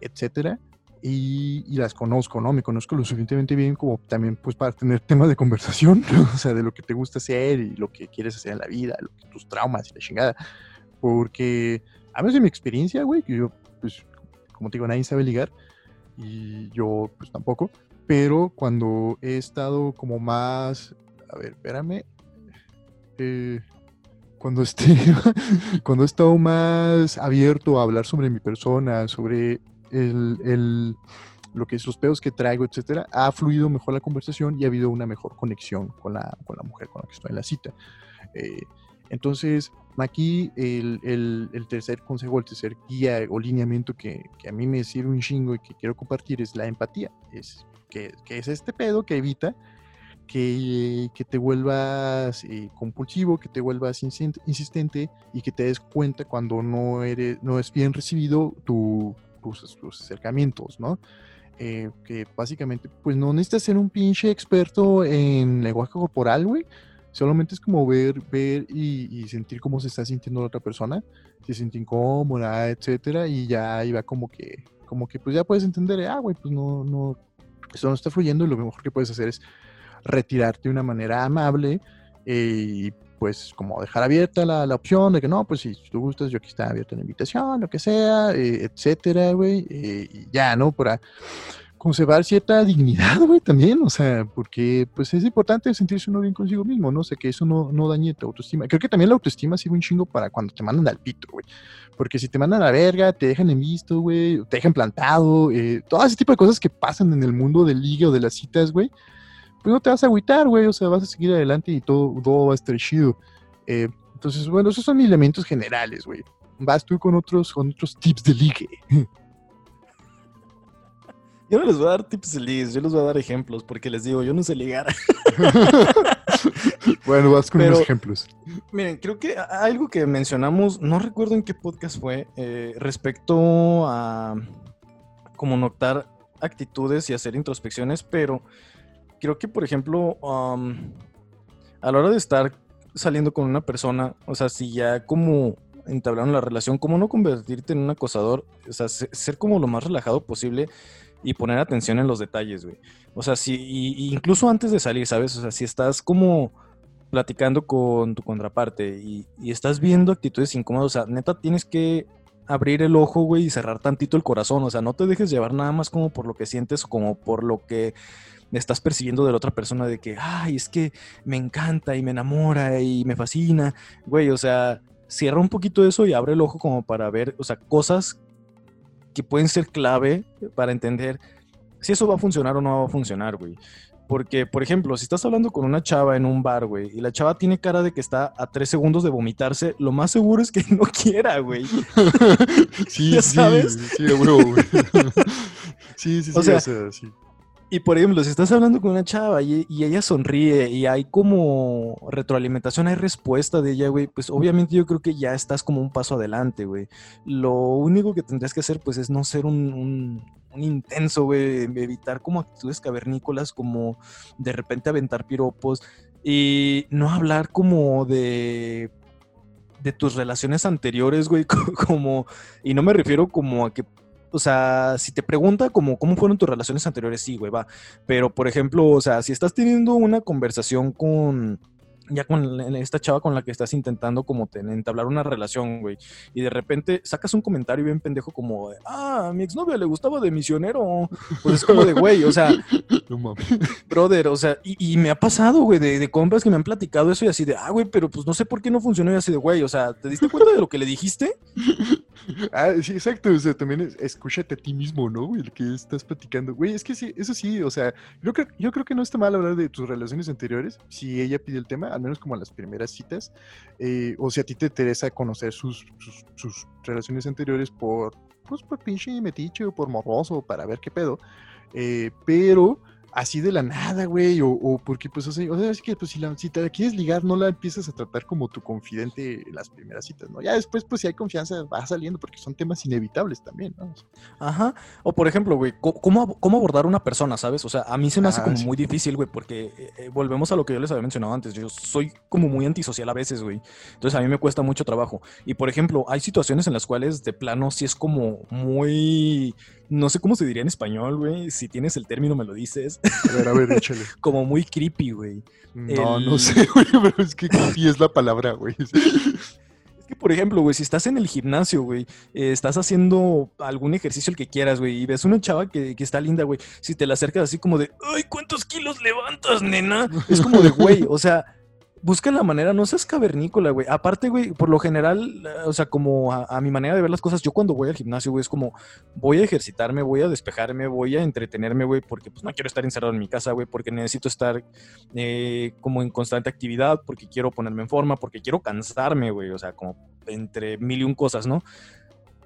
etcétera, y, las conozco, ¿no? Me conozco lo suficientemente bien como también, pues, para tener temas de conversación, o sea, de lo que te gusta hacer y lo que quieres hacer en la vida, lo que, tus traumas y la chingada, porque, a veces de mi experiencia, güey, que yo, pues, como te digo, nadie sabe ligar, y yo, pues, tampoco, pero cuando he estado como más, a ver, espérame, eh, cuando esté, cuando he estado más abierto a hablar sobre mi persona, sobre el, el, lo que sus pedos que traigo, etcétera, ha fluido mejor la conversación y ha habido una mejor conexión con la, con la mujer con la que estoy en la cita. Eh, Entonces, aquí el, el- el tercer consejo, el tercer guía o lineamiento que, que a mí me sirve un chingo y que quiero compartir es la empatía. Es que, que es este pedo que evita que, que te vuelvas eh, compulsivo, que te vuelvas insisten- insistente y que te des cuenta cuando no, eres, no es bien recibido tu- tus acercamientos, ¿no? Eh, que básicamente, pues no necesitas ser un pinche experto en lenguaje corporal, güey. Solamente es como ver, ver y, sentir cómo se está sintiendo la otra persona, si se siente incómoda, etcétera, y ya ahí va como que, como que pues ya puedes entender, ah, güey, pues no, no, esto no está fluyendo y lo mejor que puedes hacer es retirarte de una manera amable eh, y pues como dejar abierta la, la opción de que no, pues si tú gustas, yo aquí está abierta la invitación, lo que sea, eh, etcétera, güey, eh, y ya, ¿no? Para conservar cierta dignidad, güey, también, o sea, porque pues es importante sentirse uno bien consigo mismo, ¿no? O sea, que eso no, no dañe tu autoestima. Creo que también la autoestima sirve un chingo para cuando te mandan al pito, güey. Porque si te mandan a la verga, te dejan en visto, güey, te dejan plantado, eh, todo ese tipo de cosas que pasan en el mundo del ligue o de las citas, güey, pues no te vas a agüitar, güey, o sea, vas a seguir adelante y todo, todo va a estar chido. Eh, entonces, bueno, esos son elementos generales, güey. Vas tú con otros, con otros tips de ligue. Yo no les voy a dar tips de ligas, yo les voy a dar ejemplos, porque les digo, yo no sé ligar. bueno, vas con Pero- unos ejemplos. Miren, creo que algo que mencionamos, no recuerdo en qué podcast fue, eh, respecto a como notar actitudes y hacer introspecciones, pero creo que, por ejemplo, am, a la hora de estar saliendo con una persona, o sea, si ya como entablaron la relación, cómo no convertirte en un acosador, o sea, se- ser como lo más relajado posible y poner atención en los detalles, güey. O sea, si, y- incluso antes de salir, ¿sabes? O sea, si estás como platicando con tu contraparte y, y estás viendo actitudes incómodas, o sea, neta tienes que abrir el ojo, güey, y cerrar tantito el corazón, o sea, no te dejes llevar nada más como por lo que sientes como por lo que estás percibiendo de la otra persona de que, ay, es que me encanta y me enamora y me fascina, güey, o sea, cierra un poquito eso y abre el ojo como para ver, o sea, cosas que pueden ser clave para entender si eso va a funcionar o no va a funcionar, güey. Porque, por ejemplo, si estás hablando con una chava en un bar, güey, y la chava tiene cara de que está a tres segundos de vomitarse, lo más seguro es que no quiera, güey. sí, ¿Ya sí, sabes? Sí, de huevo, güey. sí, sí, sí, O sea, o sea, sí. Y por ejemplo, si estás hablando con una chava y, y ella sonríe y hay como retroalimentación, hay respuesta de ella, güey, pues obviamente yo creo que ya estás como un paso adelante, güey. Lo único que tendrías que hacer, pues, es no ser un, un- un intenso, güey, evitar como actitudes cavernícolas, como de repente aventar piropos y no hablar como de de tus relaciones anteriores, güey, co- como, y no me refiero como a que o sea, si te pregunta como cómo fueron tus relaciones anteriores, sí, güey, va. Pero, por ejemplo, o sea, si estás teniendo una conversación con, ya con esta chava con la que estás intentando como entablar una relación, güey, y de repente sacas un comentario bien pendejo como, ah, a mi exnovia le gustaba de misionero, pues es como de, güey, o sea, No mames. brother, o sea, y, y me ha pasado, güey, de, de compras que me han platicado eso y así de, ah, güey, pero pues no sé por qué no funcionó y así de, güey, o sea, ¿te diste cuenta de lo que le dijiste? Ah, sí, exacto. O sea, también es- escúchate a ti mismo, ¿no? El que estás platicando. Güey, es que sí, eso sí, o sea, yo creo, yo creo que no está mal hablar de tus relaciones anteriores, si ella pide el tema, al menos como en las primeras citas, eh, o si a ti te interesa conocer sus, sus, sus relaciones anteriores por, pues, por pinche metiche o por morroso, para ver qué pedo. Eh, pero así de la nada, güey, o, o porque, pues, o sea, o sea, es que, pues, si, la, si te la quieres ligar, no la empiezas a tratar como tu confidente en las primeras citas, ¿no? Ya después, pues, si hay confianza, va saliendo, porque son temas inevitables también, ¿no? Ajá. O por ejemplo, güey, ¿cómo, cómo abordar una persona, sabes? O sea, a mí se me hace Ah, como sí. muy difícil, güey, porque eh, eh, volvemos a lo que yo les había mencionado antes. Yo soy como muy antisocial a veces, güey. Entonces a mí me cuesta mucho trabajo. Y por ejemplo, hay situaciones en las cuales de plano sí es como muy... No sé cómo se diría en español, güey. Si tienes el término, me lo dices. A ver, a ver, échale. como muy creepy, güey. No, El- no sé, güey, pero es que creepy es la palabra, güey. Es que, por ejemplo, güey, si estás en el gimnasio, güey, eh, estás haciendo algún ejercicio el que quieras, güey, y ves una chava que, que está linda, güey, si te la acercas así como de, ay, ¿cuántos kilos levantas, nena? Es como de, güey, o sea, busca la manera, no seas cavernícola, güey. Aparte, güey, por lo general, o sea, como a, mi manera de ver las cosas, yo cuando voy al gimnasio, güey, es como voy a ejercitarme, voy a despejarme, voy a entretenerme, güey, porque pues no quiero estar encerrado en mi casa, güey, porque necesito estar eh, como en constante actividad, porque quiero ponerme en forma, porque quiero cansarme, güey, o sea, como entre mil y un cosas, ¿no?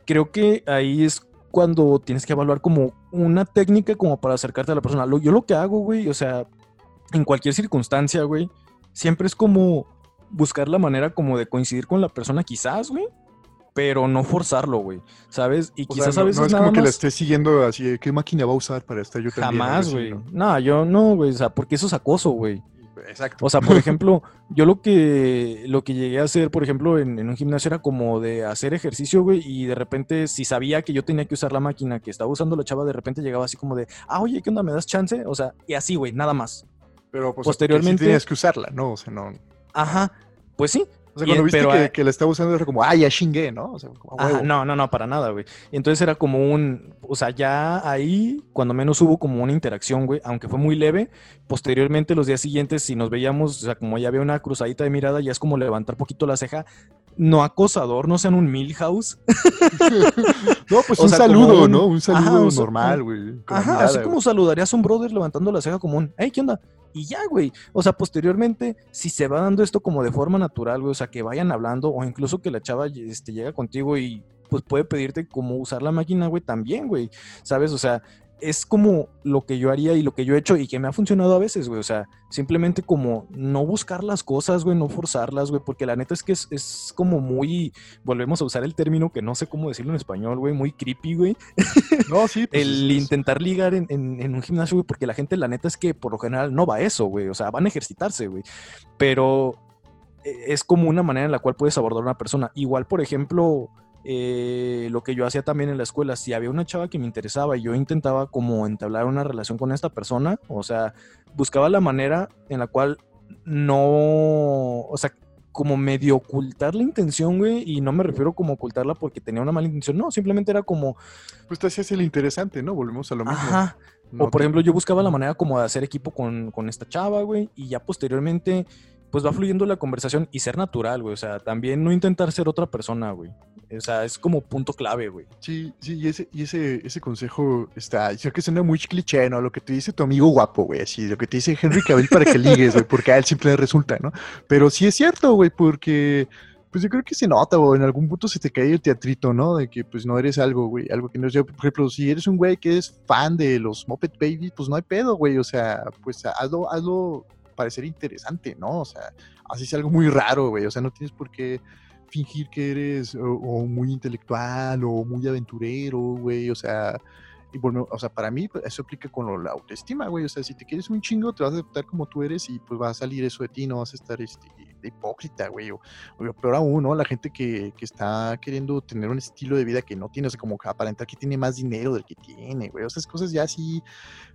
Creo que ahí es cuando tienes que evaluar como una técnica como para acercarte a la persona. yo lo que hago, güey, o sea, en cualquier circunstancia, güey, siempre es como buscar la manera como de coincidir con la persona, quizás, güey, pero no forzarlo, güey, ¿sabes? Y quizás a veces no es como que la estés siguiendo así, ¿qué máquina va a usar para estar yo también? Jamás, güey. ¿no? yo no, güey, o sea, porque eso es acoso, güey. Exacto. O sea, por ejemplo, yo lo que, lo que llegué a hacer, por ejemplo, en, en, un gimnasio era como de hacer ejercicio, güey, y de repente, si sabía que yo tenía que usar la máquina que estaba usando la chava, de repente llegaba así como de, ah, oye, ¿qué onda? ¿Me das chance? O sea, y así, güey, nada más. Pero pues, posteriormente. tenías que usarla, ¿no? O sea, no. Ajá, pues sí. O sea, cuando viste que, que, la estaba usando era como, ah, ya chingué, ¿no? O sea, como, no, no, no, para nada, güey. Y entonces era como un, o sea, ya ahí, cuando menos hubo como una interacción, güey, aunque fue muy leve. Posteriormente, los días siguientes, si nos veíamos, o sea, como ya había una cruzadita de mirada, ya es como levantar poquito la ceja. No acosador, no sean un Milhouse. no, pues un saludo, ¿no? Un saludo normal, güey. Ajá, así como saludarías a un brother levantando la ceja como un, hey, ¿qué onda? Y ya, güey. O sea, posteriormente, si se va dando esto como de forma natural, güey, o sea, que vayan hablando, o incluso que la chava este, llega contigo y pues puede pedirte cómo usar la máquina, güey, también, güey. ¿Sabes? O sea, es como lo que yo haría y lo que yo he hecho y que me ha funcionado a veces, güey. O sea, simplemente como no buscar las cosas, güey, no forzarlas, güey, porque la neta es que es, como muy, volvemos a usar el término que no sé cómo decirlo en español, güey, muy creepy, güey. No, sí. Pues, el intentar ligar en, en, un gimnasio, güey, porque la gente, la neta es que por lo general no va a eso, güey. O sea, van a ejercitarse, güey. Pero eh, es como una manera en la cual puedes abordar a una persona. Igual, por ejemplo eh, lo que yo hacía también en la escuela, si había una chava que me interesaba y yo intentaba como entablar una relación con esta persona, o sea, buscaba la manera en la cual no, o sea, como medio ocultar la intención, güey, y no me refiero como ocultarla porque tenía una mala intención, no, simplemente era como... Pues te hacías el interesante, ¿no? Volvemos a lo mismo. Ajá. o por ejemplo, yo buscaba la manera como de hacer equipo con, con esta chava, güey, y ya posteriormente pues va fluyendo la conversación y ser natural, güey. O sea, también no intentar ser otra persona, güey. O sea, es como punto clave, güey. Sí, sí, y ese, y ese, ese consejo está, yo que suena muy cliché, ¿no? Lo que te dice tu amigo guapo, güey, así, lo que te dice Henry Cavill para que ligues, güey, porque a él siempre le resulta, ¿no? Pero sí es cierto, güey, porque pues yo creo que se nota, güey, en algún punto se te cae el teatrito, ¿no? De que pues no eres algo, güey, algo que no es yo. Por ejemplo, si eres un güey que es fan de los Muppet Babies, pues no hay pedo, güey, o sea, pues hazlo, hazlo parecer interesante, ¿no? O sea, así es algo muy raro, güey. O sea, no tienes por qué fingir que eres o, muy intelectual o muy aventurero, güey. O sea, y bueno, o sea, para mí pues, eso aplica con la autoestima, güey. O sea, si te quieres un chingo, te vas a aceptar como tú eres y pues va a salir eso de ti, no vas a estar este, hipócrita, güey. O, peor aún, ¿no? La gente que, que, está queriendo tener un estilo de vida que no tiene, o sea, como aparentar que tiene más dinero del que tiene, güey. O sea, cosas ya así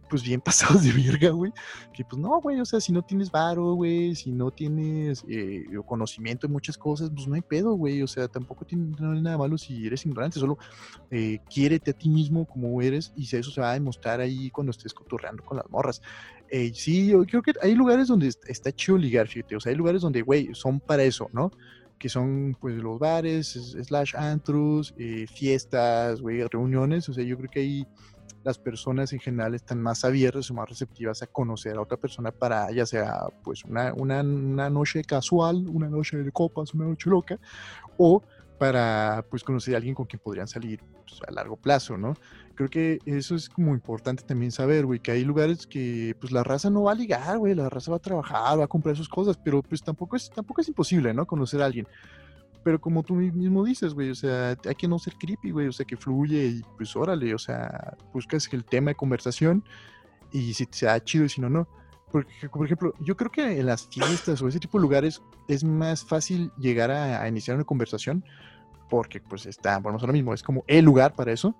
pues bien pasados de verga, güey. Que pues no, güey, o sea, si no tienes varo, güey, si no tienes eh, conocimiento en muchas cosas, pues no hay pedo, güey. O sea, tampoco tiene nada malo si eres ignorante, solo eh, quiérete a ti mismo como eres y eso se va a demostrar ahí cuando estés cotorreando con las morras. Eh, sí, yo creo que hay lugares donde está chido ligar, fíjate, o sea, hay lugares donde, güey, son para eso, ¿no? que son pues los bares, slash antros, eh, fiestas, güey, reuniones, o sea, yo creo que ahí las personas en general están más abiertas o más receptivas a conocer a otra persona para ya sea pues una, una, una noche casual, una noche de copas, una noche loca, o para pues conocer a alguien con quien podrían salir pues, a largo plazo, ¿no? Creo que eso es como importante también saber, güey, que hay lugares que pues la raza no va a ligar, güey, la raza va a trabajar, va a comprar sus cosas, pero pues tampoco es, tampoco es imposible, ¿no? Conocer a alguien pero como tú mismo dices, güey, o sea, hay que no ser creepy, güey, o sea, que fluye y pues órale, o sea, buscas el tema de conversación y si te da chido y si no, no. Porque, por ejemplo, yo creo que en las fiestas o ese tipo de lugares es más fácil llegar a, iniciar una conversación porque pues está, bueno, es lo mismo, es como el lugar para eso.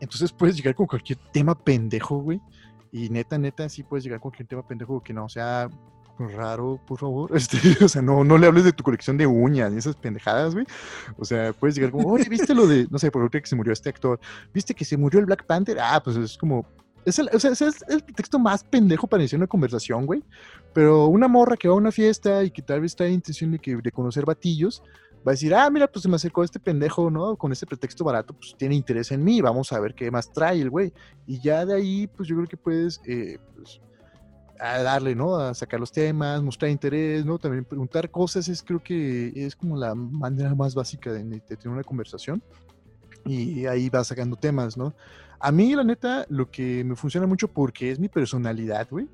Entonces puedes llegar con cualquier tema pendejo, güey. Y neta, neta, sí puedes llegar con cualquier tema pendejo que no sea raro, por favor. Este, o sea, no, no le hables de tu colección de uñas y esas pendejadas, güey. O sea, puedes llegar como, oye, ¿viste lo de, no sé, por ejemplo, que se murió este actor? ¿Viste que se murió el Black Panther? Ah, pues es como, es el, o sea, es el pretexto más pendejo para iniciar una conversación, güey. Pero una morra que va a una fiesta y que tal vez está en intención de, que, de conocer batillos, va a decir, ah, mira, pues se me acercó este pendejo, ¿no? Con este pretexto barato, pues tiene interés en mí, vamos a ver qué más trae el güey. Y ya de ahí, pues yo creo que puedes, eh, pues, a darle, ¿no? A sacar los temas, mostrar interés, ¿no? También preguntar cosas es creo que es como la manera más básica de, de tener una conversación. Y ahí va sacando temas, ¿no? A mí, la neta, lo que me funciona mucho porque es mi personalidad, güey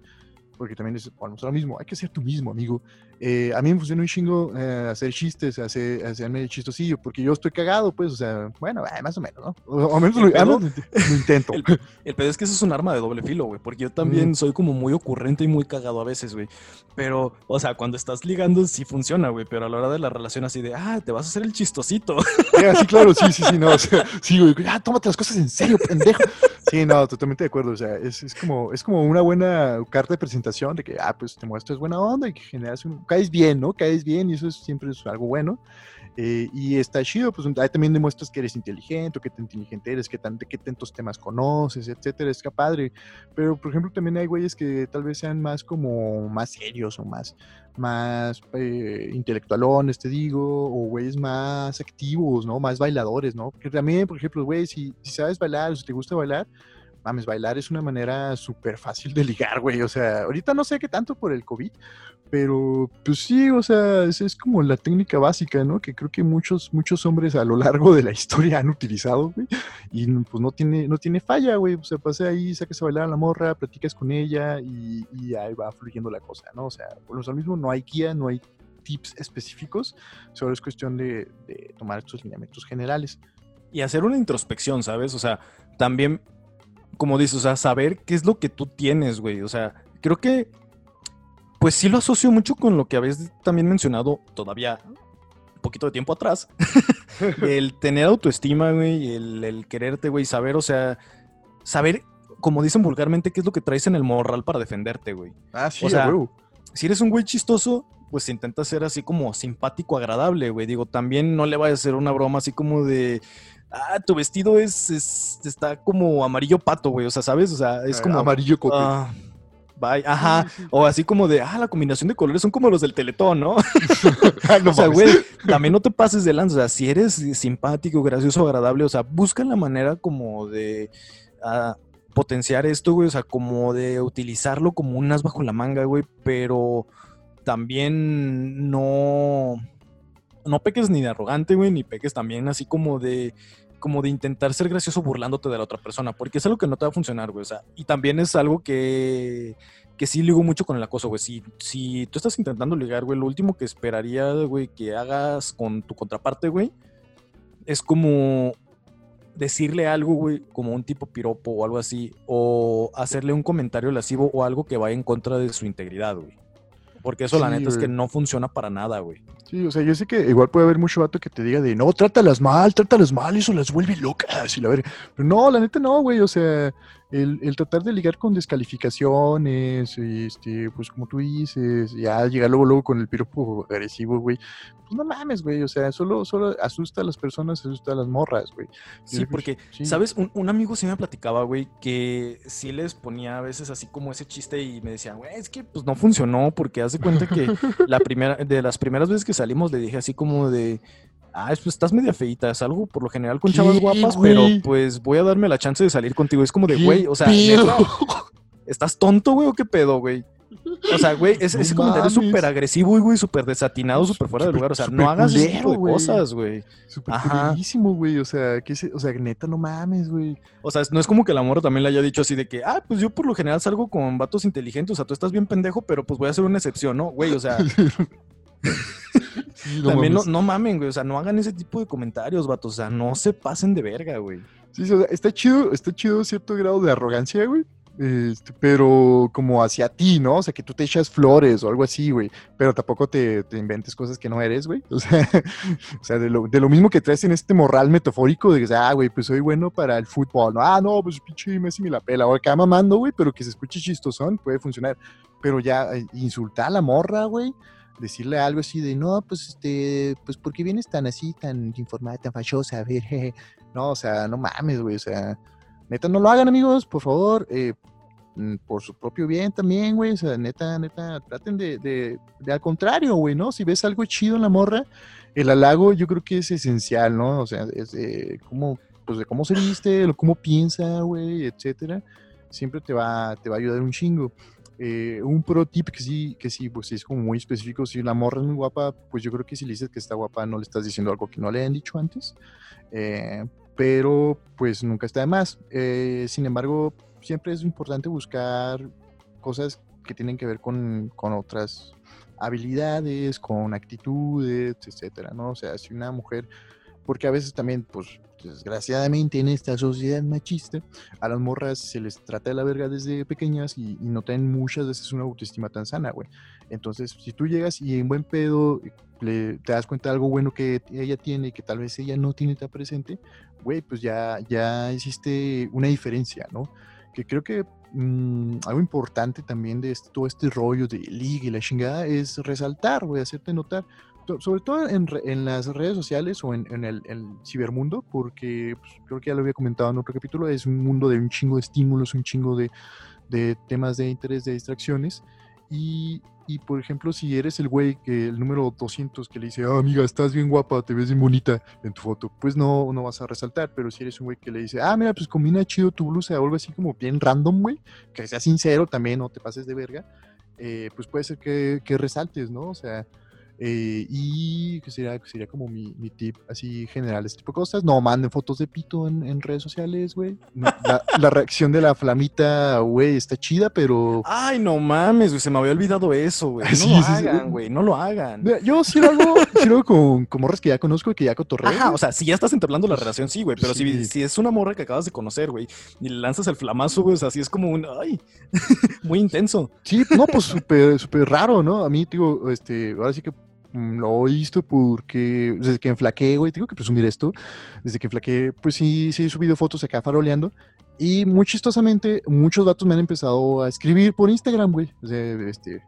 porque también es, bueno, es lo mismo, hay que ser tú mismo, amigo. Eh, a mí me funciona un chingo eh, hacer chistes, hacer, hacerme chistosillo, porque yo estoy cagado, pues, o sea, bueno, eh, más o menos, ¿no? O, menos lo, lo, intento. El, el, pedo es que eso es un arma de doble filo, güey, porque yo también mm. soy como muy ocurrente y muy cagado a veces, güey. Pero, o sea, cuando estás ligando sí funciona, güey, pero a la hora de la relación así de, ah, te vas a hacer el chistosito. sí, claro, sí, sí, sí, no, o sea, sí, güey, ah, tómate las cosas en serio, pendejo. Sí, no, totalmente de acuerdo, o sea, es, es como, es como una buena carta de presentación de que, ah, pues te muestras buena onda y que generas un, caes bien, ¿no? Caes bien y eso es, siempre es algo bueno. Eh, y está chido, pues ahí también demuestras que eres inteligente, que tan inteligente eres, que, tan, que tantos temas conoces, etcétera, es que padre. Pero, por ejemplo, también hay güeyes que tal vez sean más como, más serios o más, más eh, intelectualones, te digo, o güeyes más activos, ¿no? Más bailadores, ¿no? Porque también, por ejemplo, güey, si, si sabes bailar o si te gusta bailar, mames, bailar es una manera súper fácil de ligar, güey. O sea, ahorita no sé qué tanto por el COVID, pero pues sí, o sea, esa es como la técnica básica, ¿no? Que creo que muchos, muchos hombres a lo largo de la historia han utilizado, güey. Y pues no tiene, no tiene falla, güey. O sea, pase ahí, saques a bailar a la morra, platicas con ella y, ahí va fluyendo la cosa, ¿no? O sea, por lo mismo no hay guía, no hay tips específicos, solo es cuestión de, de tomar estos lineamientos generales. Y hacer una introspección, ¿sabes? O sea, también como dices, o sea, saber qué es lo que tú tienes, güey. O sea, creo que, pues sí lo asocio mucho con lo que habéis también mencionado todavía un poquito de tiempo atrás. el tener autoestima, güey, el, el quererte, güey, saber, o sea, saber, como dicen vulgarmente, qué es lo que traes en el morral para defenderte, güey. Ah, sí, o sea, si eres un güey chistoso, pues intenta ser así como simpático, agradable, güey. Digo, también no le vayas a hacer una broma así como de, ah, tu vestido es, está como amarillo pato, güey, o sea, ¿sabes? O sea, es ah, como... Amarillo cote. Ah, bye, ajá. O así como de, ah, la combinación de colores son como los del Teletón, ¿no? o sea, güey, también no te pases de lanza. O sea, si eres simpático, gracioso, agradable, o sea, busca la manera como de potenciar esto, güey. O sea, como de utilizarlo como un as bajo la manga, güey. Pero también no. No peques ni de arrogante, güey, ni peques también así como de como de intentar ser gracioso burlándote de la otra persona, porque es algo que no te va a funcionar, güey. O sea, y también es algo que, que sí ligo mucho con el acoso, güey. Si, si tú estás intentando ligar, güey, lo último que esperaría, güey, que hagas con tu contraparte, güey, es como decirle algo, güey, como un tipo piropo o algo así, o hacerle un comentario lascivo o algo que vaya en contra de su integridad, güey. Porque eso, la neta, es que no funciona para nada, güey. Sí, o sea, yo sé que igual puede haber mucho vato que te diga de no, trátalas mal, trátalas mal, eso las vuelve locas y la ver. Pero no, la neta no, güey, o sea, el, tratar de ligar con descalificaciones, este, pues como tú dices, ya llegar luego, luego con el piropo agresivo, güey, pues no mames, güey, o sea, solo, solo asusta a las personas, asusta a las morras, güey. Sí, porque, ¿sabes? Un, amigo sí me platicaba, güey, que sí les ponía a veces así como ese chiste y me decían, güey, es que pues no funcionó porque hace cuenta que la primera, de las primeras veces que salimos le dije así como de, ah, pues estás media feita, salgo por lo general con chavas guapas, pero pues voy a darme la chance de salir contigo. Es como de, güey, o sea, ¿estás tonto, güey, o qué pedo, güey? O sea, güey, ese, ese comentario es súper agresivo, güey, súper desatinado, súper fuera de lugar. O sea, no hagas ese tipo de cosas, güey. Súper güey. O sea, que o sea, neta, no mames, güey. O sea, no es como que el amor también le haya dicho así de que, ah, pues yo por lo general salgo con vatos inteligentes. O sea, tú estás bien pendejo, pero pues voy a hacer una excepción, ¿no? Güey, o sea. También no, no, mamen, güey. O sea, no hagan ese tipo de comentarios, vatos. O sea, no se pasen de verga, güey. Sí, o sea, está chido, está chido cierto grado de arrogancia, güey. Este, pero como hacia ti, ¿no? O sea, que tú te echas flores o algo así, güey. Pero tampoco te, te, inventes cosas que no eres, güey. O sea, o sea de, lo, de, lo, mismo que traes en este moral metafórico de que, ah, güey, pues soy bueno para el fútbol, ¿no? Ah, no, pues pinche Messi me la pela. O acá mamando, güey, pero que se escuche chistosón, puede funcionar. Pero ya eh, insultar a la morra, güey decirle algo así de, no, pues, este, pues, ¿por qué vienes tan así, tan informada, tan fachosa? A ver, no, o sea, no mames, güey, o sea, neta, no lo hagan, amigos, por favor. eh, mm, por su propio bien también, güey. O sea, neta, neta, traten de, de, de al contrario, güey, ¿no? Si ves algo chido en la morra, el halago yo creo que es esencial, ¿no? O sea, es de cómo, pues de cómo se viste, cómo piensa, güey, etcétera. Siempre te va, te va a ayudar un chingo. Eh, un pro tip que sí, que sí, pues es como muy específico. Si la morra es muy guapa, pues yo creo que si le dices que está guapa, no le estás diciendo algo que no le han dicho antes. Eh, pero pues nunca está de más. Eh, sin embargo, siempre es importante buscar cosas que tienen que ver con, con otras habilidades, con actitudes, etcétera, ¿no? O sea, si una mujer, porque a veces también, pues, desgraciadamente en esta sociedad machista, a las morras se les trata de la verga desde pequeñas y, y no tienen muchas veces una autoestima tan sana, güey. Entonces, si tú llegas y en buen pedo le, te das cuenta de algo bueno que ella tiene y que tal vez ella no tiene tan presente, güey, pues ya, ya hiciste una diferencia, ¿no? Que creo que mm, algo importante también de este- todo este rollo de liga y la chingada es resaltar, güey, hacerte notar, sobre todo en, re- en las redes sociales o en, en el, el cibermundo, porque pues, creo que ya lo había comentado en otro capítulo, es un mundo de un chingo de estímulos, un chingo de, de temas de interés, de distracciones. Y, y, por ejemplo, si eres el güey que el número 200 que le dice, ah, amiga, estás bien guapa, te ves bien bonita en tu foto, pues no, no vas a resaltar. Pero si eres un güey que le dice, ah, mira, pues combina chido tu blusa o algo así como bien random, güey, que sea sincero también, no te pases de verga, eh, pues puede ser que, que resaltes, ¿no? O sea, eh, y que sería, que sería como mi, mi tip así general, este tipo de cosas. No manden fotos de pito en, en redes sociales, güey. No, la, la reacción de la flamita, güey, está chida, pero... Ay, no mames, güey, se me había olvidado eso, güey. No Sí, lo sí, hagan, güey, no lo hagan. Yo sí lo hago, sí lo hago con, con morras que ya conozco y que ya cotorreo. Ajá, o sea, si ya estás entablando la relación, sí, güey, pero si, si es una morra que acabas de conocer, güey, y le lanzas el flamazo, güey, o sea, sí es como un, ay, muy intenso. Sí, no, pues súper, súper raro, ¿no? A mí, digo, este, ahora sí que mm, lo he visto porque desde que enflaqué, güey, tengo que presumir esto, desde que enflaqué, pues sí, sí he subido fotos acá faroleando y muy chistosamente muchos datos me han empezado a escribir por Instagram, güey, o sea, este,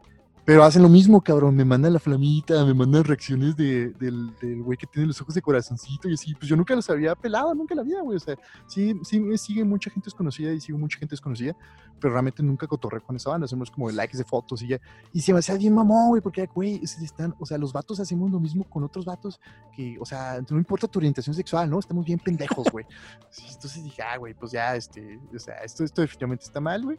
pero hacen lo mismo, cabrón, me mandan la flamita, me mandan reacciones de, del, güey que tiene los ojos de corazoncito y así, pues yo nunca los había pelado, nunca la vida, güey, o sea, sí, sí me sigue mucha gente desconocida y sigo mucha gente desconocida, pero realmente nunca cotorré con esa banda, hacemos como likes de fotos y ya, y se me hacía bien mamón, güey, porque, güey, es- están, o sea, los vatos hacemos lo mismo con otros vatos que, o sea, no importa tu orientación sexual, ¿no? Estamos bien pendejos, güey. Entonces dije, ah, güey, pues ya, este, o sea, esto, esto definitivamente está mal, güey.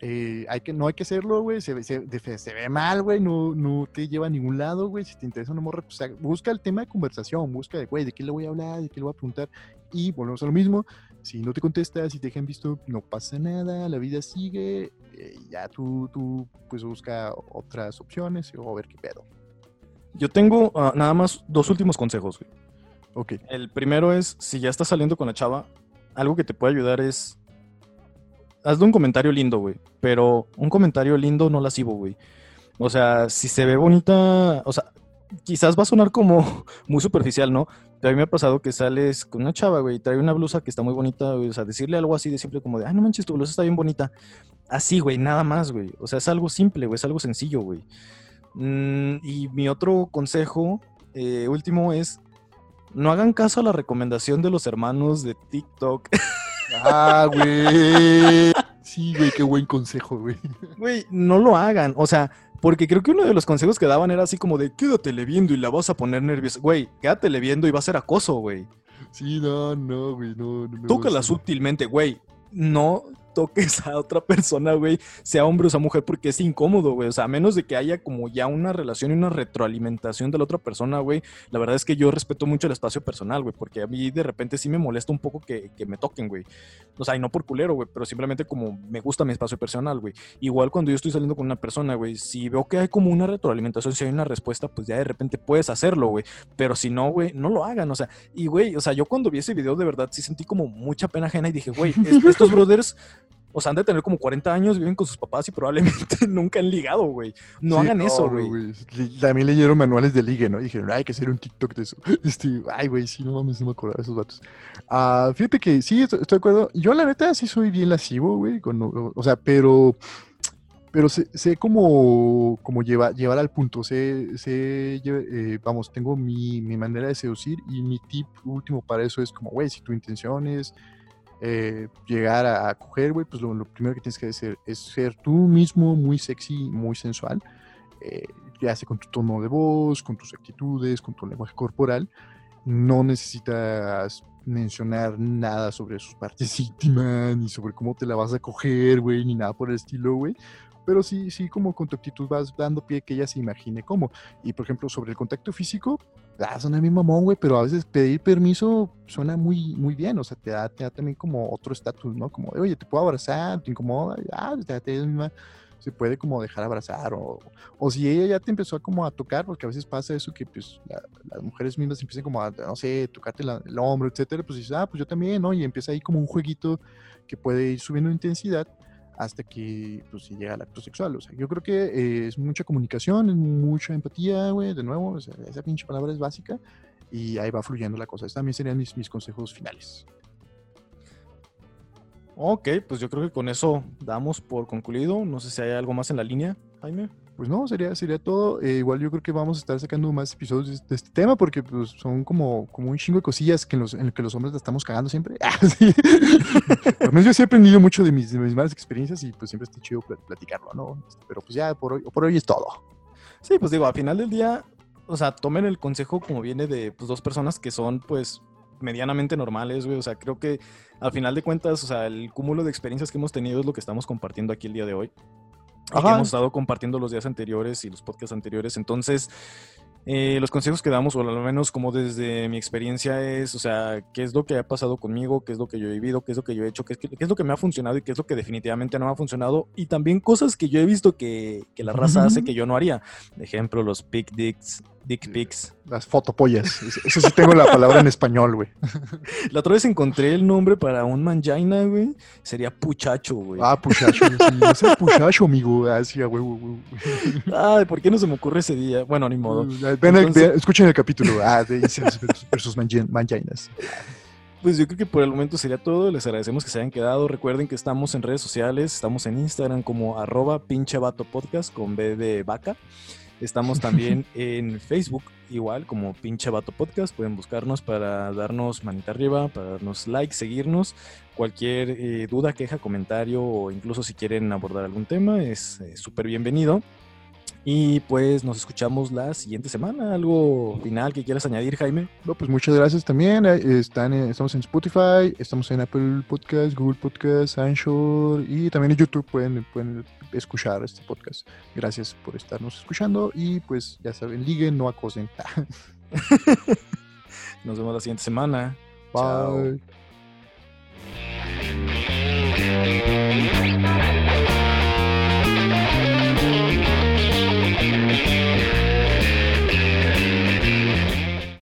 Eh, hay que, no hay que hacerlo, güey, se, ve- se, se ve mal, güey, no, no te lleva a ningún lado, güey, si te interesa una morra, pues busca el tema de conversación, busca de, güey, de qué le voy a hablar, de qué le voy a preguntar, y volvemos a lo mismo, si no te contestas, si te dejan visto, no pasa nada, la vida sigue, eh, ya tú, tú, pues busca otras opciones o a ver qué pedo. Yo tengo ah, nada más dos últimos consejos, güey. Ok, El primero es, si ya estás saliendo con la chava, algo que te puede ayudar es, hazle un comentario lindo, güey, pero un comentario lindo no lascivo, güey. O sea, si se ve bonita, o sea, quizás va a sonar como muy superficial, ¿no? Pero a mí me ha pasado que sales con una chava, güey, y trae una blusa que está muy bonita, güey. O sea, decirle algo así de simple como de, ay, no manches, tu blusa está bien bonita. Así, güey, nada más, güey. O sea, es algo simple, güey, es algo sencillo, güey. Mm, y mi otro consejo, eh, último, es, no hagan caso a la recomendación de los hermanos de TikTok. Ah, güey. Sí, güey, qué buen consejo, güey. Güey, no lo hagan. O sea, porque creo que uno de los consejos que daban era así como de quédatele viendo y la vas a poner nerviosa. Güey, quédatele viendo y va a ser acoso, güey. Sí, no, no, güey, no, no. Tócala sutilmente, güey. No toques a otra persona, güey, sea hombre o sea mujer, porque es incómodo, güey. O sea, a menos de que haya como ya una relación y una retroalimentación de la otra persona, güey. La verdad es que yo respeto mucho el espacio personal, güey, porque a mí de repente sí me molesta un poco que, que me toquen, güey. O sea, y no por culero, güey, pero simplemente como me gusta mi espacio personal, güey. Igual cuando yo estoy saliendo con una persona, güey, si veo que hay como una retroalimentación, si hay una respuesta, pues ya de repente puedes hacerlo, güey. Pero si no, güey, no lo hagan, o sea, y güey, o sea, yo cuando vi ese video de verdad sí sentí como mucha pena ajena y dije, güey, es- estos brothers, o sea, han de tener como 40 años, viven con sus papás y probablemente nunca han ligado, güey. No Sí, hagan eso, güey. También leyeron manuales de ligue, ¿no? Y dijeron, "Ay, hay que hacer un TikTok de eso. Este, ay, güey, sí, no mames, no me acordaba de esos vatos. Ah, fíjate que sí, estoy, estoy de acuerdo. Yo, la neta, sí soy bien lascivo, güey. con- O, o sea, pero. Pero sé, sé cómo, cómo llevar, llevar al punto. Sé, sé eh, vamos, tengo mi, mi manera de seducir y mi tip último para eso es como, güey, si tu intención es eh, llegar a, coger, güey, pues lo, primero que tienes que hacer es ser tú mismo muy sexy, muy sensual, eh, ya sea con tu tono de voz, con tus actitudes, con tu lenguaje corporal. No necesitas mencionar nada sobre sus partes íntimas, ni sobre cómo te la vas a coger, güey, ni nada por el estilo, güey. Pero sí, sí, como con tu actitud vas dando pie que ella se imagine cómo. Y por ejemplo, sobre el contacto físico, ah, suena mi mamón, güey, pero a veces pedir permiso suena muy, muy bien. O sea, te da, te da también como otro estatus, ¿no? Como, oye, te puedo abrazar, te incomoda, ah, te, te, misma se puede como dejar abrazar o, o si ella ya te empezó como a tocar, porque a veces pasa eso que pues las mujeres mismas empiezan como a, no sé, tocarte el hombro, etcétera, pues dices, ah, pues yo también, ¿no? Y empieza ahí como un jueguito que puede ir subiendo intensidad hasta que pues si llega al acto sexual. O sea, yo creo que eh, es mucha comunicación, es mucha empatía, güey, de nuevo, esa pinche palabra es básica y ahí va fluyendo la cosa. Estos también serían mis, mis consejos finales. Ok, pues yo creo que con eso damos por concluido. No sé si hay algo más en la línea, Jaime. Pues no, sería, sería todo. Eh, igual yo creo que vamos a estar sacando más episodios de este tema porque pues, son como, como un chingo de cosillas que en los, en que los hombres la estamos cagando siempre. Ah, yo sí he aprendido mucho de mis, de mis malas experiencias y pues siempre está chido platicarlo, ¿no? Pero pues ya por hoy, por hoy es todo. Sí, pues digo, al final del día, o sea, tomen el consejo como viene de pues, dos personas que son pues medianamente normales, güey. O sea, creo que al final de cuentas, o sea, el cúmulo de experiencias que hemos tenido es lo que estamos compartiendo aquí el día de hoy. Y que hemos estado compartiendo los días anteriores y los podcasts anteriores. Entonces, eh, los consejos que damos, o al menos como desde mi experiencia, es, o sea, qué es lo que ha pasado conmigo, qué es lo que yo he vivido, qué es lo que yo he hecho, qué es, qué es lo que me ha funcionado y qué es lo que definitivamente no me ha funcionado. Y también cosas que yo he visto que, que la raza hace que yo no haría. Ejemplo, los pick dicks, dick pics. Las fotopollas. Eso sí tengo la palabra en español, güey. La otra vez encontré el nombre para un mangina, güey. Sería puchacho, güey. Ah, puchacho. Sí, es puchacho, amigo. Ah, güey, güey. Ay, ¿por qué no se me ocurre ese día? Bueno, ni modo. Ven, escuchen el capítulo. Ah, de versus manginas. Pues yo creo que por el momento sería todo. Les agradecemos que se hayan quedado. Recuerden que estamos en redes sociales. Estamos en Instagram como arroba pinche vato podcast con B de vaca. Estamos también en Facebook, igual como pinche vato podcast. Pueden buscarnos para darnos manita arriba, para darnos like, seguirnos. Cualquier eh, duda, queja, comentario o incluso si quieren abordar algún tema es eh, súper bienvenido. Y pues nos escuchamos la siguiente semana. ¿Algo final que quieras añadir, Jaime? No, pues muchas gracias también. Están, eh, estamos en Spotify, estamos en Apple Podcast, Google Podcast, Anchor y también en YouTube pueden, pueden escuchar este podcast. Gracias por estarnos escuchando y pues ya saben, liguen, no acosen. nos vemos la siguiente semana. Bye. Chao.